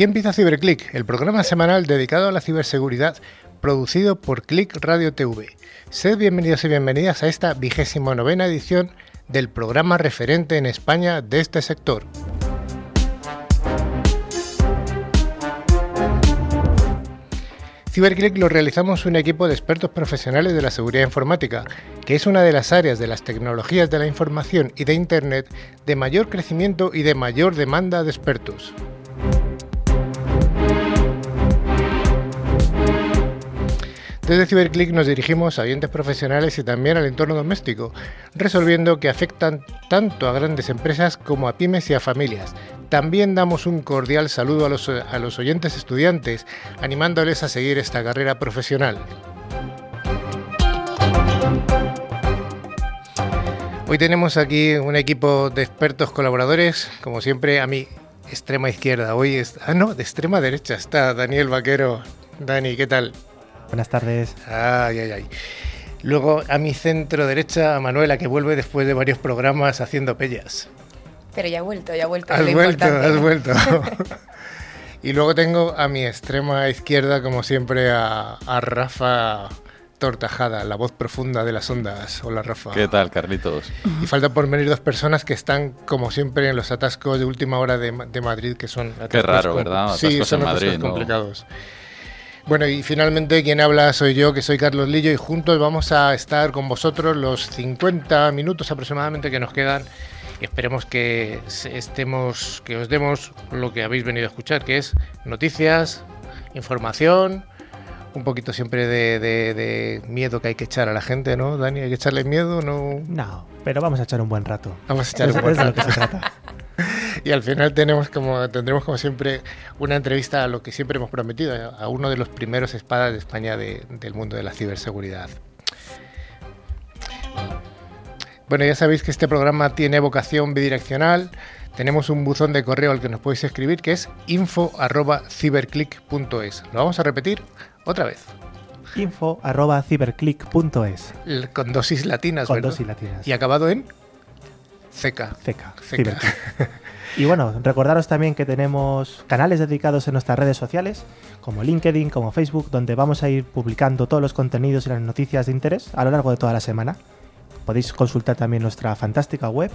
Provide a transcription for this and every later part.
Aquí empieza CiberClick, el programa semanal dedicado a la ciberseguridad producido por Click Radio TV. Sed bienvenidos y bienvenidas a esta vigésima novena edición del programa referente en España de este sector. CiberClick lo realizamos un equipo de expertos profesionales de la seguridad informática, que es una de las áreas de las tecnologías de la información y de Internet de mayor crecimiento y de mayor demanda de expertos. Desde CiberClick nos dirigimos a oyentes profesionales y también al entorno doméstico, resolviendo que afectan tanto a grandes empresas como a pymes y a familias. También damos un cordial saludo a los, oyentes estudiantes, animándoles a seguir esta carrera profesional. Hoy tenemos aquí un equipo de expertos colaboradores, como siempre a mi extrema izquierda. Hoy ah no, de extrema derecha está Daniel Vaquero. Dani, ¿qué tal? Buenas tardes. Ay, ay, ay. Luego a mi centro derecha, a Manuela, que vuelve después de varios programas haciendo pellas. Pero ya ha vuelto, ya ha vuelto. Has vuelto, has vuelto. y luego tengo a mi extrema izquierda, como siempre, a, a, Rafa Tortajada, la voz profunda de las ondas. Hola, Rafa. ¿Qué tal, Carlitos? Y falta por venir dos personas que están, como siempre, en los atascos de última hora de, de Madrid, que son... Qué raro, ¿verdad? Atascos sí, son en Madrid, ¿no? Bueno, y finalmente quien habla soy yo, que soy Carlos Lillo, y juntos vamos a estar con vosotros los 50 minutos aproximadamente que nos quedan. Y esperemos que estemos, que os demos lo que habéis venido a escuchar, que es noticias, información, un poquito siempre de, de, de, miedo que hay que echar a la gente, ¿no, Dani? ¿Hay que echarle miedo? No, no pero vamos a echar un buen rato. Vamos a echar es, un buen es de rato. lo que se trata. Y al final tenemos como, tendremos como siempre una entrevista a lo que siempre hemos prometido, a uno de los primeros espadas de España de, del mundo de la ciberseguridad. Bueno, ya sabéis que este programa tiene vocación bidireccional. Tenemos un buzón de correo al que nos podéis escribir que es info.ciberclick.es. Lo vamos a repetir otra vez. info.ciberclick.es. Con dosis latinas, Con ¿verdad? dosis latinas. Y acabado en CK. CK. CK. Y bueno, recordaros también que tenemos canales dedicados en nuestras redes sociales, como LinkedIn, como Facebook, donde vamos a ir publicando todos los contenidos y las noticias de interés a lo largo de toda la semana. Podéis consultar también nuestra fantástica web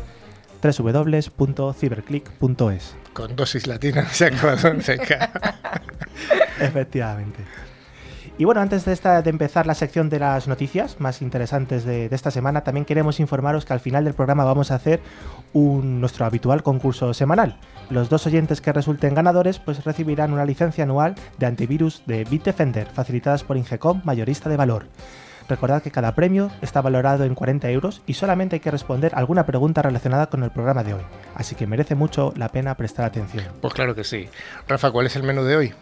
www.ciberclick.es. Con dosis latinas y acabado en CK. Efectivamente. Y bueno, antes de, esta, de, empezar la sección de las noticias más interesantes de, esta semana, también queremos informaros que al final del programa vamos a hacer un, nuestro habitual concurso semanal. Los dos oyentes que resulten ganadores pues recibirán una licencia anual de antivirus de Bitdefender, facilitadas por Ingecom, mayorista de valor. Recordad que cada premio está valorado en 40 euros y solamente hay que responder alguna pregunta relacionada con el programa de hoy. Así que merece mucho la pena prestar atención. Pues claro que sí. Rafa, ¿cuál es el menú de hoy?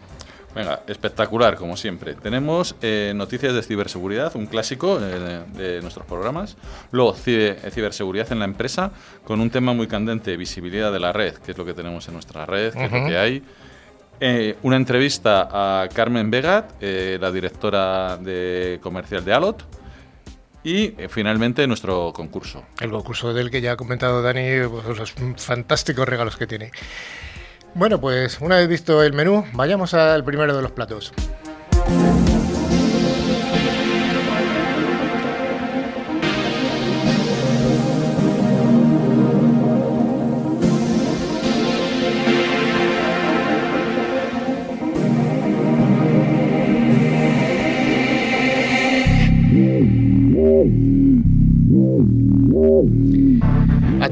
Venga, espectacular, como siempre. Tenemos eh, noticias de ciberseguridad, un clásico eh, de, de, nuestros programas. Luego, ciberseguridad en la empresa, con un tema muy candente, visibilidad de la red, que es lo que tenemos en nuestra red, que uh -huh. es lo que hay. Eh, una entrevista a Carmen Vegat, eh, la directora de comercial de Alot. Y eh, finalmente nuestro concurso. El concurso del que ya ha comentado Dani, pues, los fantásticos regalos que tiene. Bueno, pues una vez visto el menú, vayamos al primero de los platos.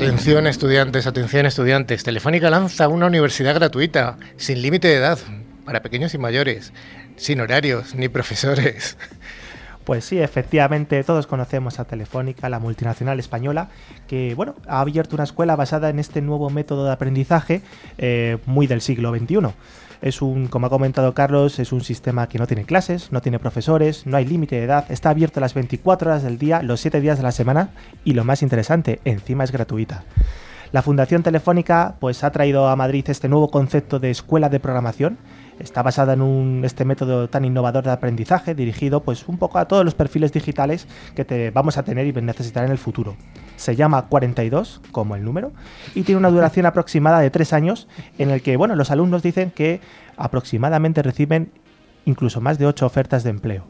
Atención estudiantes, atención estudiantes. Telefónica lanza una universidad gratuita, sin límite de edad, para pequeños y mayores, sin horarios ni profesores. Pues sí, efectivamente, todos conocemos a Telefónica, la multinacional española, que bueno, ha abierto una escuela basada en este nuevo método de aprendizaje eh, muy del siglo XXI. Es un, como ha comentado Carlos, es un sistema que no tiene clases, no tiene profesores, no hay límite de edad, está abierto las 24 horas del día, los 7 días de la semana y lo más interesante, encima es gratuita. La Fundación Telefónica pues, ha traído a Madrid este nuevo concepto de escuela de programación. Está basada en un, este método tan innovador de aprendizaje dirigido pues, un poco a todos los perfiles digitales que te vamos a tener y necesitar en el futuro. Se llama 42, como el número, y tiene una duración aproximada de tres años en el que bueno, los alumnos dicen que aproximadamente reciben incluso más de ocho ofertas de empleo.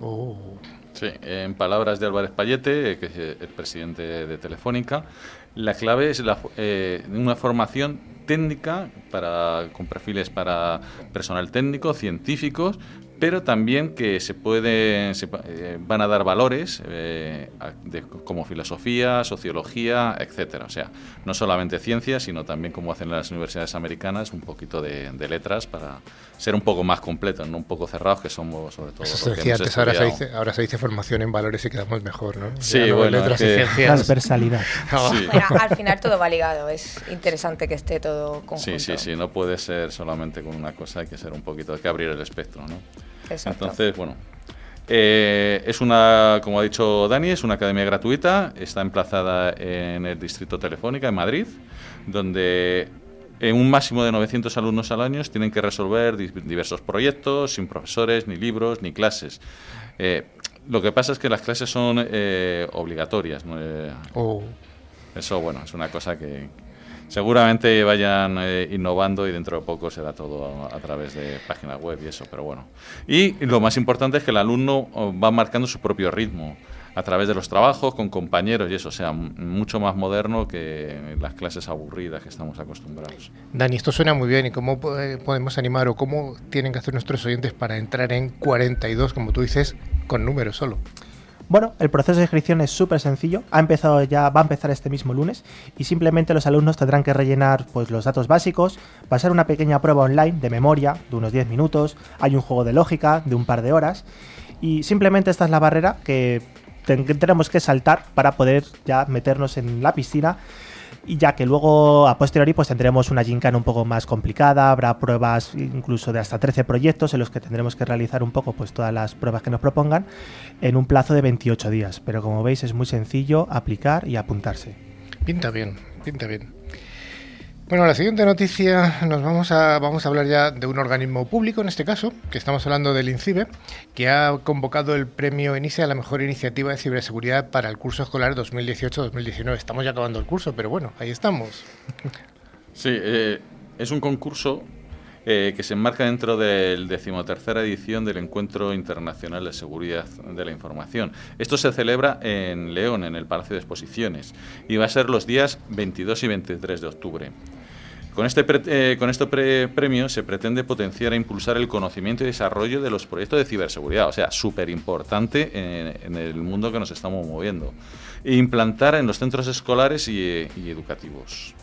Oh. Sí, en palabras de Álvarez Payete, que es el presidente de Telefónica, la clave es la, eh, una formación técnica para, con perfiles para personal técnico, científicos, pero también que se puede se, eh, van a dar valores eh, de, como filosofía, sociología, etcétera. O sea, no solamente ciencia, sino también como hacen las universidades americanas, un poquito de, de letras para ser un poco más completos, no un poco cerrados que somos sobre todo. Eso se decía antes, ahora se, dice, ahora se dice formación en valores y quedamos mejor, ¿no? Sí, no bueno, letras que... y ciencias. Transversalidad. Sí. Bueno, al final todo va ligado, es interesante que esté todo conjunto. Sí, sí, sí, no puede ser solamente con una cosa, hay que ser un poquito, hay que abrir el espectro, ¿no? Exacto. Entonces, bueno, eh, es una, como ha dicho Dani, es una academia gratuita, está emplazada en el Distrito Telefónica, en Madrid, donde en un máximo de 900 alumnos al año tienen que resolver diversos proyectos sin profesores, ni libros, ni clases. Eh, lo que pasa es que las clases son eh, obligatorias. ¿no? Eh, oh. Eso, bueno, es una cosa que, seguramente vayan eh, innovando y dentro de poco será todo a, través de páginas web y eso, pero bueno. Y lo más importante es que el alumno oh, va marcando su propio ritmo a través de los trabajos, con compañeros y eso, sea, mucho más moderno que las clases aburridas que estamos acostumbrados. Dani, esto suena muy bien y cómo podemos animar o cómo tienen que hacer nuestros oyentes para entrar en 42, como tú dices, con números solo. Bueno, el proceso de inscripción es súper sencillo. Ha empezado ya, va a empezar este mismo lunes y simplemente los alumnos tendrán que rellenar pues, los datos básicos, pasar una pequeña prueba online de memoria de unos 10 minutos. Hay un juego de lógica de un par de horas y simplemente esta es la barrera que tenemos que saltar para poder ya meternos en la piscina y ya que luego a posteriori pues tendremos una gincana un poco más complicada, habrá pruebas incluso de hasta 13 proyectos en los que tendremos que realizar un poco pues todas las pruebas que nos propongan en un plazo de 28 días, pero como veis es muy sencillo aplicar y apuntarse. Pinta bien, pinta bien. Bueno, la siguiente noticia nos vamos a, vamos a hablar ya de un organismo público, en este caso, que estamos hablando del INCIBE, que ha convocado el premio INISE a la mejor iniciativa de ciberseguridad para el curso escolar 2018-2019. Estamos ya acabando el curso, pero bueno, ahí estamos. Sí, eh, es un concurso eh, que se enmarca dentro del decimotercera edición del Encuentro Internacional de Seguridad de la Información. Esto se celebra en León, en el Palacio de Exposiciones, y va a ser los días 22 y 23 de octubre. Con este, eh, con este pre premio se pretende potenciar e impulsar el conocimiento y desarrollo de los proyectos de ciberseguridad, o sea, súper importante en, el mundo que nos estamos moviendo, e implantar en los centros escolares y educativos.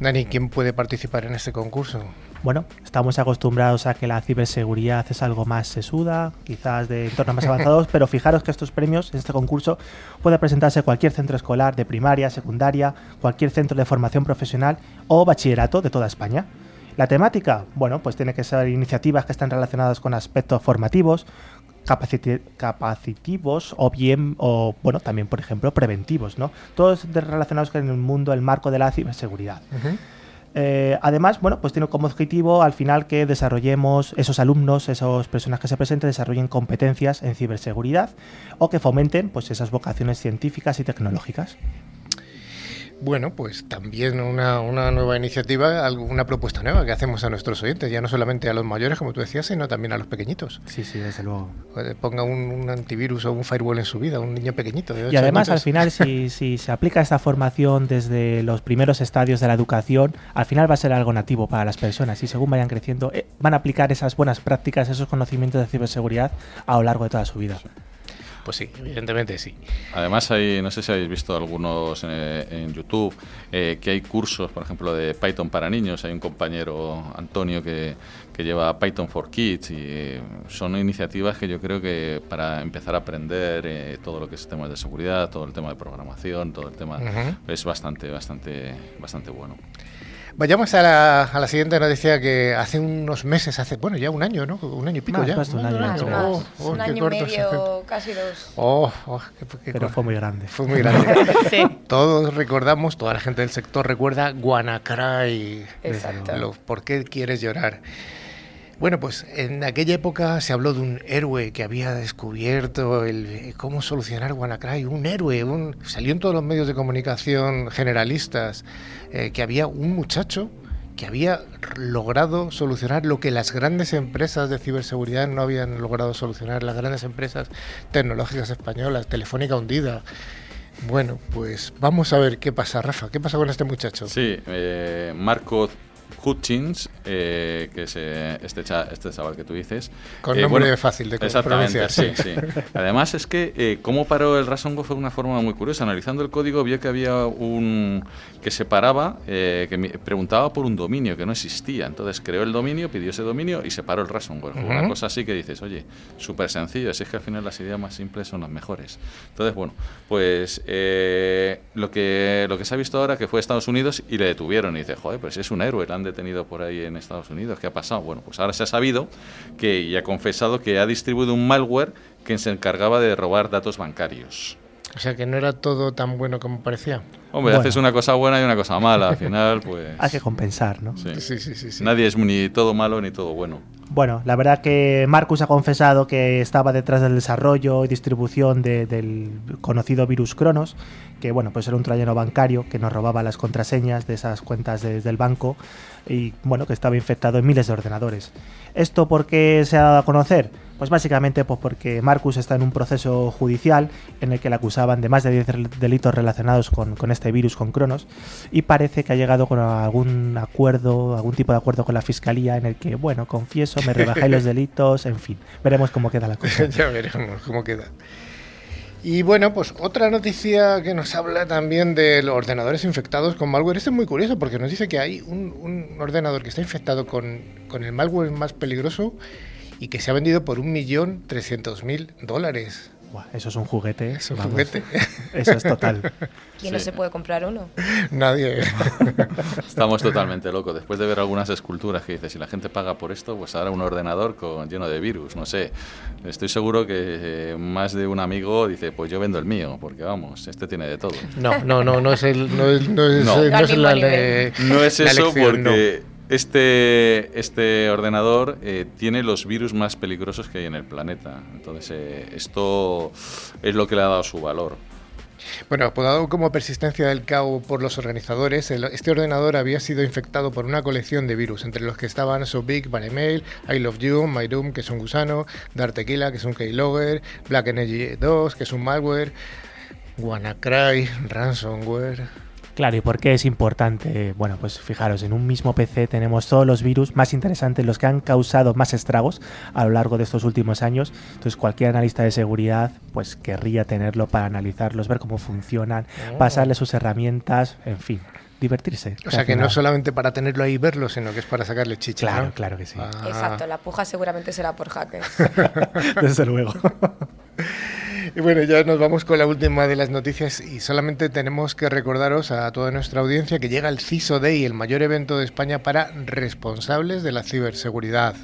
Dani, ¿quién puede participar en este concurso? Bueno, estamos acostumbrados a que la ciberseguridad es algo más sesuda, quizás de entornos más avanzados, pero fijaros que estos premios, este concurso, puede presentarse cualquier centro escolar de primaria, secundaria, cualquier centro de formación profesional o bachillerato de toda España. La temática, bueno, pues tiene que ser iniciativas que están relacionadas con aspectos formativos, capacitivos o bien, o bueno, también por ejemplo preventivos, ¿no? Todos relacionados con el mundo, el marco de la ciberseguridad. Uh -huh. Eh, además, bueno, pues tiene como objetivo al final que desarrollemos esos alumnos, esas personas que se presenten, desarrollen competencias en ciberseguridad o que fomenten pues esas vocaciones científicas y tecnológicas. Bueno, pues también una, una, nueva iniciativa, una propuesta nueva que hacemos a nuestros oyentes, ya no solamente a los mayores, como tú decías, sino también a los pequeñitos. Sí, sí, desde luego. Ponga un, un antivirus o un firewall en su vida, un niño pequeñito. y además, al final, si, si, se aplica esta formación desde los primeros estadios de la educación, al final va a ser algo nativo para las personas y según vayan creciendo, eh, van a aplicar esas buenas prácticas, esos conocimientos de ciberseguridad a lo largo de toda su vida. Sí. Pues sí, evidentemente sí. Además, hay, no sé si habéis visto algunos en, en YouTube, eh, que hay cursos, por ejemplo, de Python para niños. Hay un compañero, Antonio, que, que lleva Python for Kids y eh, son iniciativas que yo creo que para empezar a aprender eh, todo lo que es temas de seguridad, todo el tema de programación, todo el tema, uh -huh. es bastante, bastante, bastante bueno. Vayamos a la, a la siguiente noticia que hace unos meses, hace, bueno, ya un año, ¿no? Un año y pico Más, ya. más de un año, Más, Oh. Oh, un año y medio, casi dos. Oh, oh, qué- qué Pero fue muy grande. Fue muy grande. Sí, Todos recordamos, toda la gente del sector recuerda Guanacray. exacto. Lo- ¿Por qué quieres llorar? Bueno, pues en aquella época se habló de un héroe que había descubierto el, eh, cómo solucionar Guanacray. Un héroe, un, salió en todos los medios de comunicación generalistas eh, que había un muchacho que había logrado solucionar lo que las grandes empresas de ciberseguridad no habían logrado solucionar, las grandes empresas tecnológicas españolas, Telefónica hundida. Bueno, pues vamos a ver qué pasa, Rafa. ¿Qué pasa con este muchacho? Sí, eh, Marco Hutchins, eh, que es eh, este, cha- este chaval que tú dices. Con Eh, nombre bueno, fácil de Exactamente, sí, sí. Además es que eh, cómo paró el ransomware fue una forma muy curiosa. Analizando el código vio que había un que separaba, eh, que preguntaba por un dominio que no existía. Entonces creó el dominio, pidió ese dominio y separó el ransomware. Fue Una Ujú. cosa así que dices, oye, súper sencillo, así es que al final las ideas más simples son las mejores. Entonces, bueno, pues eh, lo, que, lo que se ha visto ahora que fue Estados Unidos y le detuvieron y dice, joder, pues es un héroe, han detenido por ahí en Estados Unidos, ¿qué ha pasado? Bueno, pues ahora se ha sabido que y ha confesado que ha distribuido un malware que se encargaba de robar datos bancarios. O sea que no era todo tan bueno como parecía. Hombre, Bueno. haces una cosa buena y una cosa mala, al final, pues... Hay que compensar, ¿no? sí. Sí, sí, sí. sí. Nadie es ni todo malo ni todo bueno. Bueno, la verdad que Marcus ha confesado que estaba detrás del desarrollo y distribución de- del conocido virus Cronos, que bueno, pues era un troyano bancario que nos robaba las contraseñas de esas cuentas de- del banco y bueno, que estaba infectado en miles de ordenadores. ¿Esto por qué se ha dado a conocer? Pues básicamente pues porque Marcus está en un proceso judicial en el que le acusaban de más de 10 del- delitos relacionados con, con este virus, con Cronos, y parece que ha llegado con algún acuerdo, algún tipo de acuerdo con la fiscalía en el que, bueno, confieso, me rebajáis los delitos, en fin, veremos cómo queda la cosa. ya veremos cómo queda. Y bueno, pues otra noticia que nos habla también de los ordenadores infectados con malware. Este es muy curioso porque nos dice que hay un, un ordenador que está infectado con, con el malware más peligroso y que se ha vendido por un millón trescientos mil dólares. Buah, eso es un juguete. Es un vamos. juguete. Eso es total. ¿Quién no se puede comprar uno? Nadie. Estamos totalmente locos. Después de ver algunas esculturas que dices, si la gente paga por esto, pues ahora un ordenador con, lleno de virus, no sé. Estoy seguro que eh, más de un amigo dice, pues yo vendo el mío, porque vamos, este tiene de todo. No, no, no, no es el, no es, no es, No. no es Al la, le- No es la eso porque este, este ordenador eh, tiene los virus más peligrosos que hay en el planeta. Entonces, eh, esto es lo que le ha dado su valor. Bueno, apodado como persistencia del caos por los organizadores, este ordenador había sido infectado por una colección de virus, entre los que estaban So Big, Banemail, I Love You, My Doom, que es un gusano, Dark Tequila, que es un keylogger, Black Energy 2, que es un malware, WannaCry, ransomware. Claro, ¿y por qué es importante? Bueno, pues fijaros, en un mismo PC tenemos todos los virus más interesantes, los que han causado más estragos a lo largo de estos últimos años. Entonces, cualquier analista de seguridad, pues querría tenerlo para analizarlos, ver cómo funcionan, Oh. pasarle sus herramientas, en fin, divertirse. O sea que no solamente para tenerlo ahí y verlo, sino que es para sacarle chicha. Claro, ¿no? claro que sí. Ah. Exacto, la puja seguramente será por hackers. Desde luego. Y bueno, ya nos vamos con la última de las noticias y solamente tenemos que recordaros a toda nuestra audiencia que llega el CISO Day, el mayor evento de España para responsables de la ciberseguridad.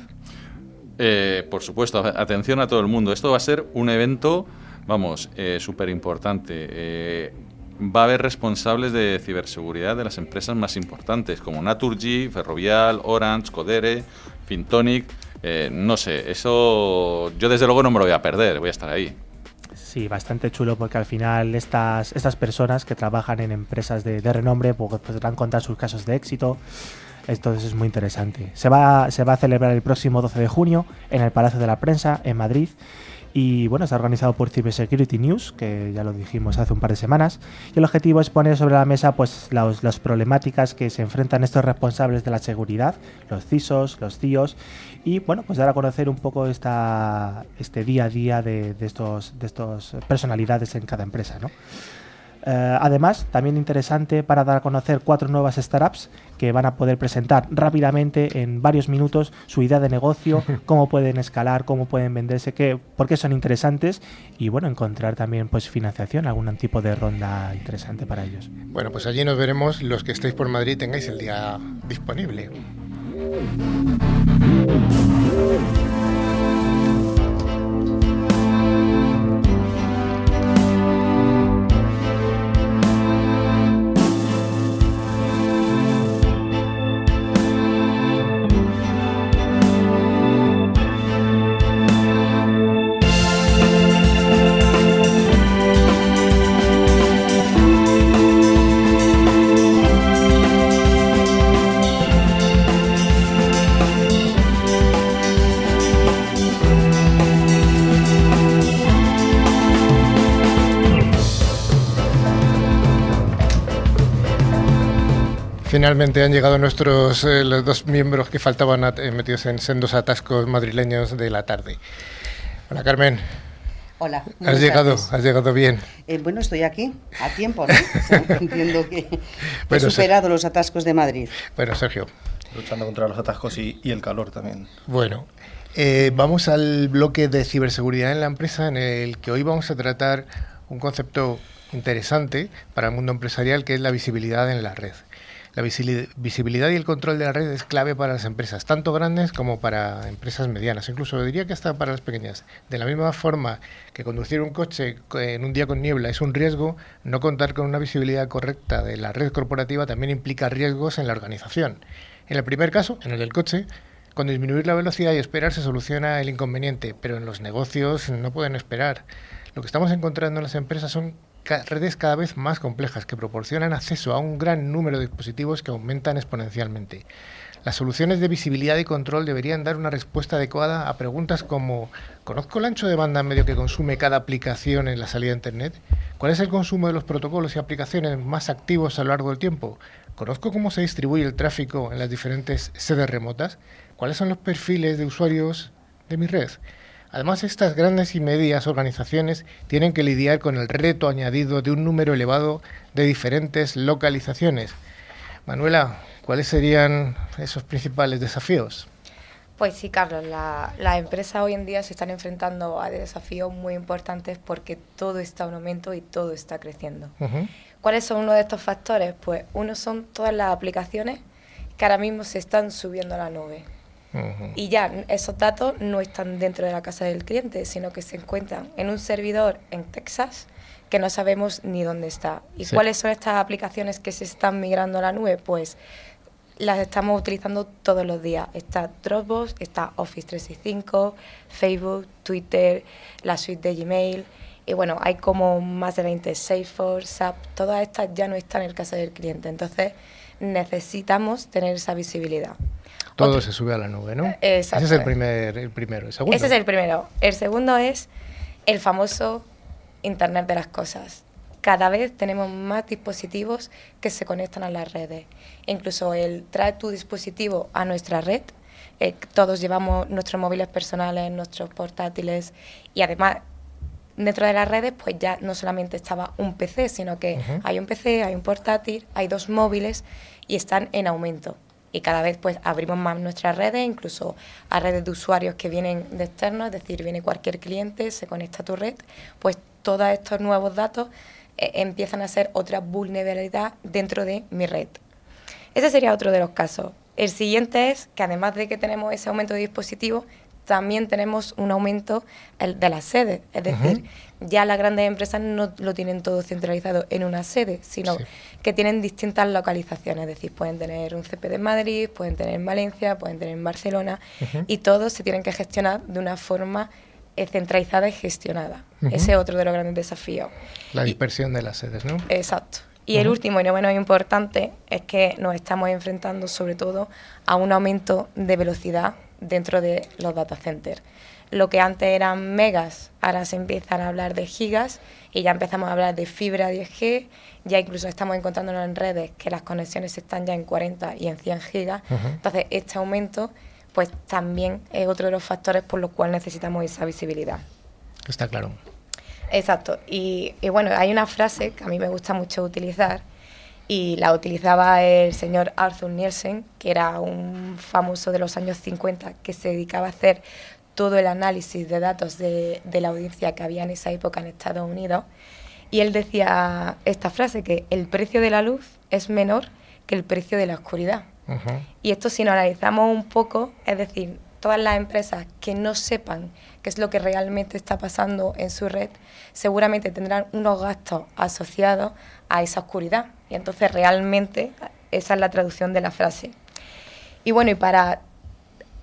Eh, por supuesto, atención a todo el mundo. Esto va a ser un evento, vamos, súper importante. Eh, va a haber responsables de ciberseguridad de las empresas más importantes, como Naturgy, Ferrovial, Orange, Codere, Fintonic. Eh, no sé, eso yo desde luego no me lo voy a perder, voy a estar ahí. Sí, bastante chulo porque al final estas, estas personas que trabajan en empresas de, de renombre pues, podrán contar sus casos de éxito. Entonces es muy interesante. Se va, se va a celebrar el próximo 12 de junio en el Palacio de la Prensa en Madrid. Y bueno, está organizado por Cybersecurity News, que ya lo dijimos hace un par de semanas. Y el objetivo es poner sobre la mesa pues, las, las problemáticas que se enfrentan estos responsables de la seguridad, los CISOs, los CIOs, y bueno, pues dar a conocer un poco esta, este día a día de, de estos, de estos personalidades en cada empresa, ¿no? Eh, además, también interesante para dar a conocer cuatro nuevas startups que van a poder presentar rápidamente en varios minutos su idea de negocio, cómo pueden escalar, cómo pueden venderse, qué, por qué son interesantes y bueno, encontrar también pues financiación, algún tipo de ronda interesante para ellos. Bueno, pues allí nos veremos los que estéis por Madrid tengáis el día disponible. Finalmente han llegado nuestros eh, los dos miembros que faltaban eh, metidos en sendos atascos madrileños de la tarde. Hola Carmen. Hola. Has llegado, has llegado bien. Eh, bueno, estoy aquí a tiempo, ¿no? entiendo que he superado los atascos de Madrid. Bueno, Sergio. Luchando contra los atascos y, y el calor también. Bueno, vamos al bloque de ciberseguridad en la empresa en el que hoy vamos a tratar un concepto interesante para el mundo empresarial que es la visibilidad en la red. La visibilidad y el control de la red es clave para las empresas, tanto grandes como para empresas medianas, incluso diría que hasta para las pequeñas. De la misma forma que conducir un coche en un día con niebla es un riesgo, no contar con una visibilidad correcta de la red corporativa también implica riesgos en la organización. En el primer caso, en el del coche, con disminuir la velocidad y esperar se soluciona el inconveniente, pero en los negocios no pueden esperar. Lo que estamos encontrando en las empresas son redes cada vez más complejas que proporcionan acceso a un gran número de dispositivos que aumentan exponencialmente. Las soluciones de visibilidad y control deberían dar una respuesta adecuada a preguntas como ¿conozco el ancho de banda medio que consume cada aplicación en la salida de Internet? ¿Cuál es el consumo de los protocolos y aplicaciones más activos a lo largo del tiempo? ¿Conozco cómo se distribuye el tráfico en las diferentes sedes remotas? ¿Cuáles son los perfiles de usuarios de mi red? Además, estas grandes y medias organizaciones tienen que lidiar con el reto añadido de un número elevado de diferentes localizaciones. Manuela, ¿cuáles serían esos principales desafíos? Pues sí, Carlos, las empresas hoy en día se están enfrentando a desafíos muy importantes porque todo está en aumento y todo está creciendo. ¿Cuáles son uno de estos factores? Pues uno son todas las aplicaciones que ahora mismo se están subiendo a la nube. Y ya esos datos no están dentro de la casa del cliente, sino que se encuentran en un servidor en Texas que no sabemos ni dónde está. ¿Y cuáles son estas aplicaciones que se están migrando a la nube? Pues las estamos utilizando todos los días. Está Dropbox, está Office 365, Facebook, Twitter, la suite de Gmail. Y bueno, hay como más de 20, Salesforce, SAP, todas estas ya no están en el casa del cliente. Entonces necesitamos tener esa visibilidad. Todo se sube a la nube, ¿no? Exacto. Eh, Ese es el, primer, el primero. ¿El segundo? Ese es el primero. El segundo es el famoso Internet de las Cosas. Cada vez tenemos más dispositivos que se conectan a las redes. Incluso el trae tu dispositivo a nuestra red. Eh, todos llevamos nuestros móviles personales, nuestros portátiles y además dentro de las redes pues ya no solamente estaba un PC, sino que hay un PC, hay un portátil, hay dos móviles y están en aumento y cada vez pues abrimos más nuestras redes, incluso a redes de usuarios que vienen de externos, es decir, viene cualquier cliente, se conecta a tu red, pues todos estos nuevos datos eh, empiezan a ser otra vulnerabilidad dentro de mi red. Ese sería otro de los casos. El siguiente es que además de que tenemos ese aumento de dispositivos, también tenemos un aumento de las sedes. Es decir, ya las grandes empresas no lo tienen todo centralizado en una sede, sino que tienen distintas localizaciones. Es decir, pueden tener un CP de Madrid, pueden tener en Valencia, pueden tener en Barcelona, y todos se tienen que gestionar de una forma eh, centralizada y gestionada. Ese es otro de los grandes desafíos. La dispersión de las sedes, ¿no? Exacto. Y el último y no menos importante es que nos estamos enfrentando sobre todo a un aumento de velocidad dentro de los data centers. Lo que antes eran megas, ahora se empiezan a hablar de gigas y ya empezamos a hablar de fibra 10G, ya incluso estamos encontrándonos en redes que las conexiones están ya en 40 y en 100 gigas. Entonces, este aumento pues también es otro de los factores por los cuales necesitamos esa visibilidad. Está claro. Exacto. Y, y, bueno, hay una frase que a mí me gusta mucho utilizar y la utilizaba el señor Arthur Nielsen, que era un famoso de los años 50 que se dedicaba a hacer todo el análisis de datos de, de la audiencia que había en esa época en Estados Unidos. Y él decía esta frase, que el precio de la luz es menor que el precio de la oscuridad. Y esto si lo analizamos un poco, es decir, todas las empresas que no sepan qué es lo que realmente está pasando en su red, seguramente tendrán unos gastos asociados a esa oscuridad. Y entonces realmente esa es la traducción de la frase. Y bueno, y para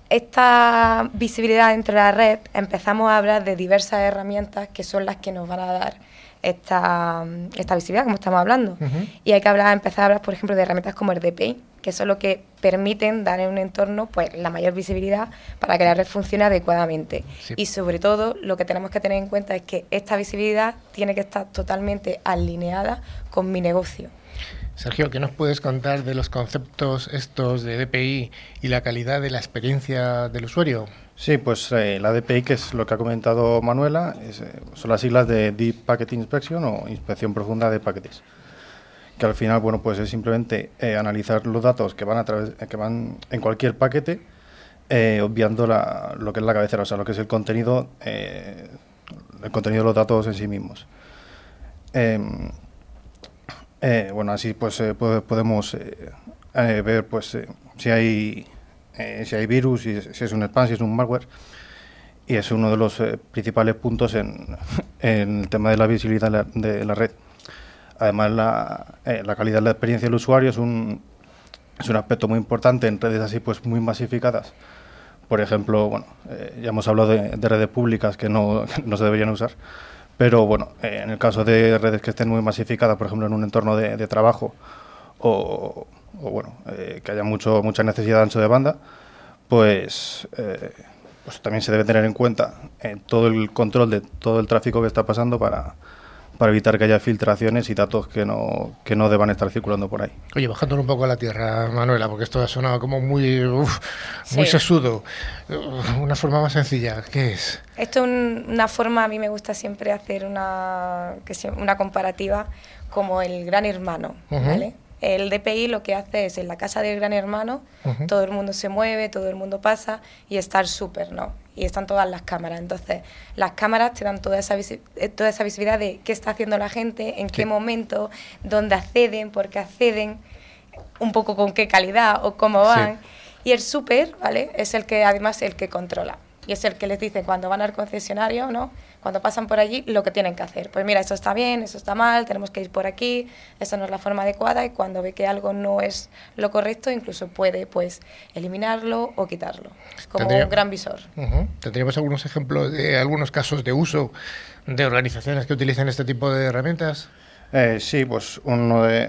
esta visibilidad dentro de la red empezamos a hablar de diversas herramientas que son las que nos van a dar esta, esta visibilidad, como estamos hablando. Y hay que hablar, empezar a hablar, por ejemplo, de herramientas como el DPI, que son lo que permiten dar en un entorno pues la mayor visibilidad para que la red funcione adecuadamente. Y sobre todo, lo que tenemos que tener en cuenta es que esta visibilidad tiene que estar totalmente alineada con mi negocio. Sergio, ¿qué nos puedes contar de los conceptos estos de DPI y la calidad de la experiencia del usuario? Sí, pues eh, la DPI, que es lo que ha comentado Manuela, eh, son las siglas de Deep Packet Inspection o Inspección Profunda de Paquetes. Que al final, bueno, pues es simplemente eh, analizar los datos que van a través, que van en cualquier paquete, obviando lo que es la cabecera, o sea, lo que es el contenido, el contenido de los datos en sí mismos. Eh, bueno, así pues eh, podemos eh, ver pues si hay si hay virus, si, si, es un spam, si es un malware. Y es uno de los principales puntos en, el tema de la visibilidad de la, red. Además, la, la, calidad de la experiencia del usuario es un, es un aspecto muy importante en redes así pues muy masificadas. Por ejemplo, bueno, ya hemos hablado de, de, redes públicas que no, no se deberían usar, pero bueno, eh, en el caso de redes que estén muy masificadas, por ejemplo, en un entorno de, trabajo o, bueno, eh, que haya mucho, mucha necesidad de ancho de banda, pues, eh, pues también se debe tener en cuenta todo el control de todo el tráfico que está pasando para, para evitar que haya filtraciones y datos que no, que no deban estar circulando por ahí. Oye, bajando un poco a la tierra, Manuela, porque esto ha sonado como muy, muy sesudo. Una forma más sencilla, ¿qué es? Esto es una forma, a mí me gusta siempre hacer una, una comparativa como el gran hermano, ¿vale? El DPI lo que hace es en la casa del gran hermano, todo el mundo se mueve, todo el mundo pasa y estar súper, ¿no? Y están todas las cámaras. Entonces, las cámaras te dan toda esa, eh, toda esa visibilidad de qué está haciendo la gente, en qué momento, dónde acceden, por qué acceden, un poco con qué calidad o cómo van. Y el súper, ¿vale? Es el que además el que controla y es el que les dice cuando van al concesionario, ¿no? Cuando pasan por allí, lo que tienen que hacer. Pues mira, eso está bien, eso está mal, tenemos que ir por aquí, esa no es la forma adecuada y cuando ve que algo no es lo correcto, incluso puede pues eliminarlo o quitarlo. como un gran visor. ¿Tendríamos algunos ejemplos de algunos casos de uso de organizaciones que utilizan este tipo de herramientas? Eh, sí, pues uno de,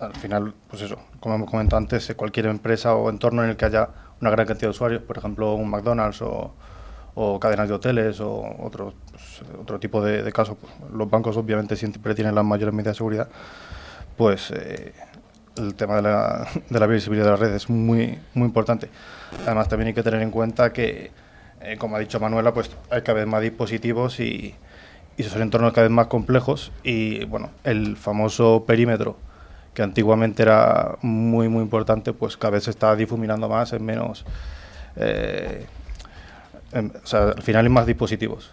al final, pues eso, como hemos comentado antes, cualquier empresa o entorno en el que haya una gran cantidad de usuarios, por ejemplo, un McDonald's o, cadenas de hoteles o otro, pues, otro tipo de, casos. Los bancos obviamente siempre tienen las mayores medidas de seguridad, pues eh, el tema de la, de la, visibilidad de la red es muy, muy importante. Además también hay que tener en cuenta que, eh, como ha dicho Manuela, pues hay cada vez más dispositivos y, y son entornos cada vez más complejos y bueno, el famoso perímetro que antiguamente era muy, muy importante, pues cada vez se está difuminando más en menos... Eh, o sea, al final hay más dispositivos.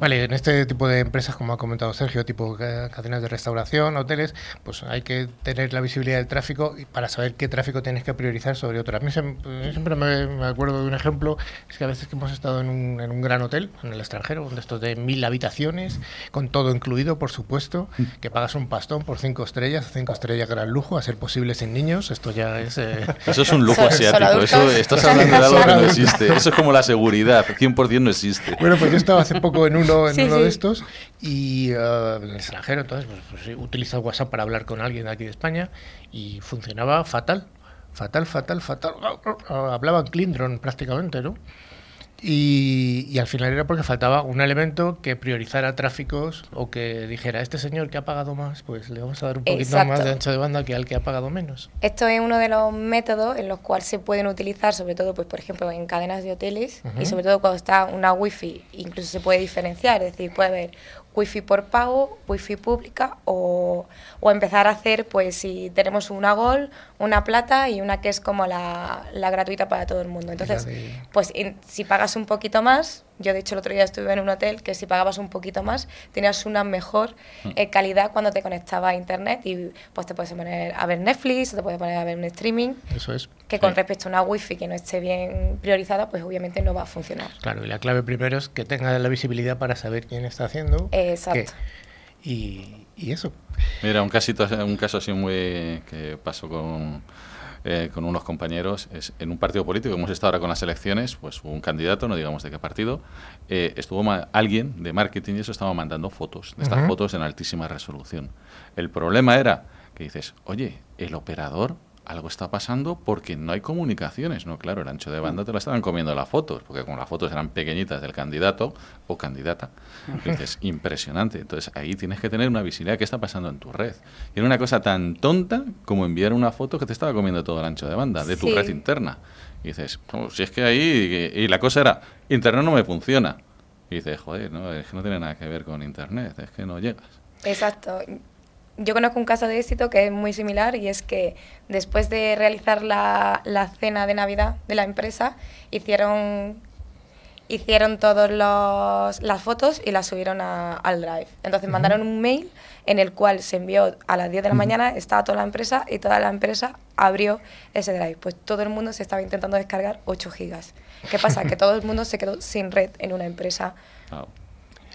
Vale, en este tipo de empresas, como ha comentado Sergio, tipo cadenas de restauración, hoteles, pues hay que tener la visibilidad del tráfico para saber qué tráfico tienes que priorizar sobre otro. A mí siempre me, acuerdo de un ejemplo, es que a veces que hemos estado en un, en un gran hotel, en el extranjero, de estos de mil habitaciones, con todo incluido, por supuesto, mm. que pagas un pastón por cinco estrellas, cinco estrellas gran lujo, a ser posible sin niños, esto ya es... Eh, eso es un lujo asiático, eso estás hablando de algo que no existe, eso es como la seguridad 100% no existe. Bueno, pues yo estaba hace poco en uno, en uno de estos y uh, en el extranjero, entonces pues, pues, WhatsApp para hablar con alguien de aquí de España y funcionaba fatal, fatal, fatal, fatal. Hablaban Clindron prácticamente, ¿no? Y, al final era porque faltaba un elemento que priorizara tráficos o que dijera, este señor que ha pagado más, pues le vamos a dar un poquito más de ancho de banda que al que ha pagado menos. Esto es uno de los métodos en los cuales se pueden utilizar, sobre todo, pues por ejemplo, en cadenas de hoteles y sobre todo cuando está una wifi, incluso se puede diferenciar, es decir, puede haber wifi por pago, wifi pública o, o, empezar a hacer, pues si tenemos una Gol, una Plata y una que es como la, la gratuita para todo el mundo. Entonces, pues si pagas un poquito más, yo de hecho el otro día estuve en un hotel que si pagabas un poquito más tenías una mejor mm. eh, calidad cuando te conectaba a internet y pues te puedes poner a ver Netflix o te puedes poner a ver un streaming. Eso es. Que con respecto a una wifi que no esté bien priorizada, pues obviamente no va a funcionar. Claro, y la clave primero es que tenga la visibilidad para saber quién está haciendo. Exacto. y, y, eso. Mira, un, casito, un caso así muy que pasó con, eh, con unos compañeros es, en un partido político, hemos estado ahora con las elecciones, pues un candidato, no digamos de qué partido, eh, estuvo alguien de marketing y eso estaba mandando fotos, de estas fotos en altísima resolución. El problema era que dices, oye, el operador algo está pasando porque no hay comunicaciones, ¿no? Claro, el ancho de banda te lo estaban comiendo las fotos, porque como las fotos eran pequeñitas del candidato o candidata, dices, impresionante. Entonces ahí tienes que tener una visibilidad de qué está pasando en tu red. Y era una cosa tan tonta como enviar una foto que te estaba comiendo todo el ancho de banda de tu red interna. Y dices, oh, si es que ahí, y, la cosa era, internet no me funciona. Y dices, joder, no, es que no tiene nada que ver con internet, es que no llegas. Exacto yo conozco un caso de éxito que es muy similar y es que después de realizar la, la cena de Navidad de la empresa, hicieron, hicieron todas las fotos y las subieron al Drive. Entonces mandaron un mail en el cual se envió a las 10 de la mañana, estaba toda la empresa y toda la empresa abrió ese Drive. Pues todo el mundo se estaba intentando descargar 8 gigas. ¿Qué pasa? que todo el mundo se quedó sin red en una empresa.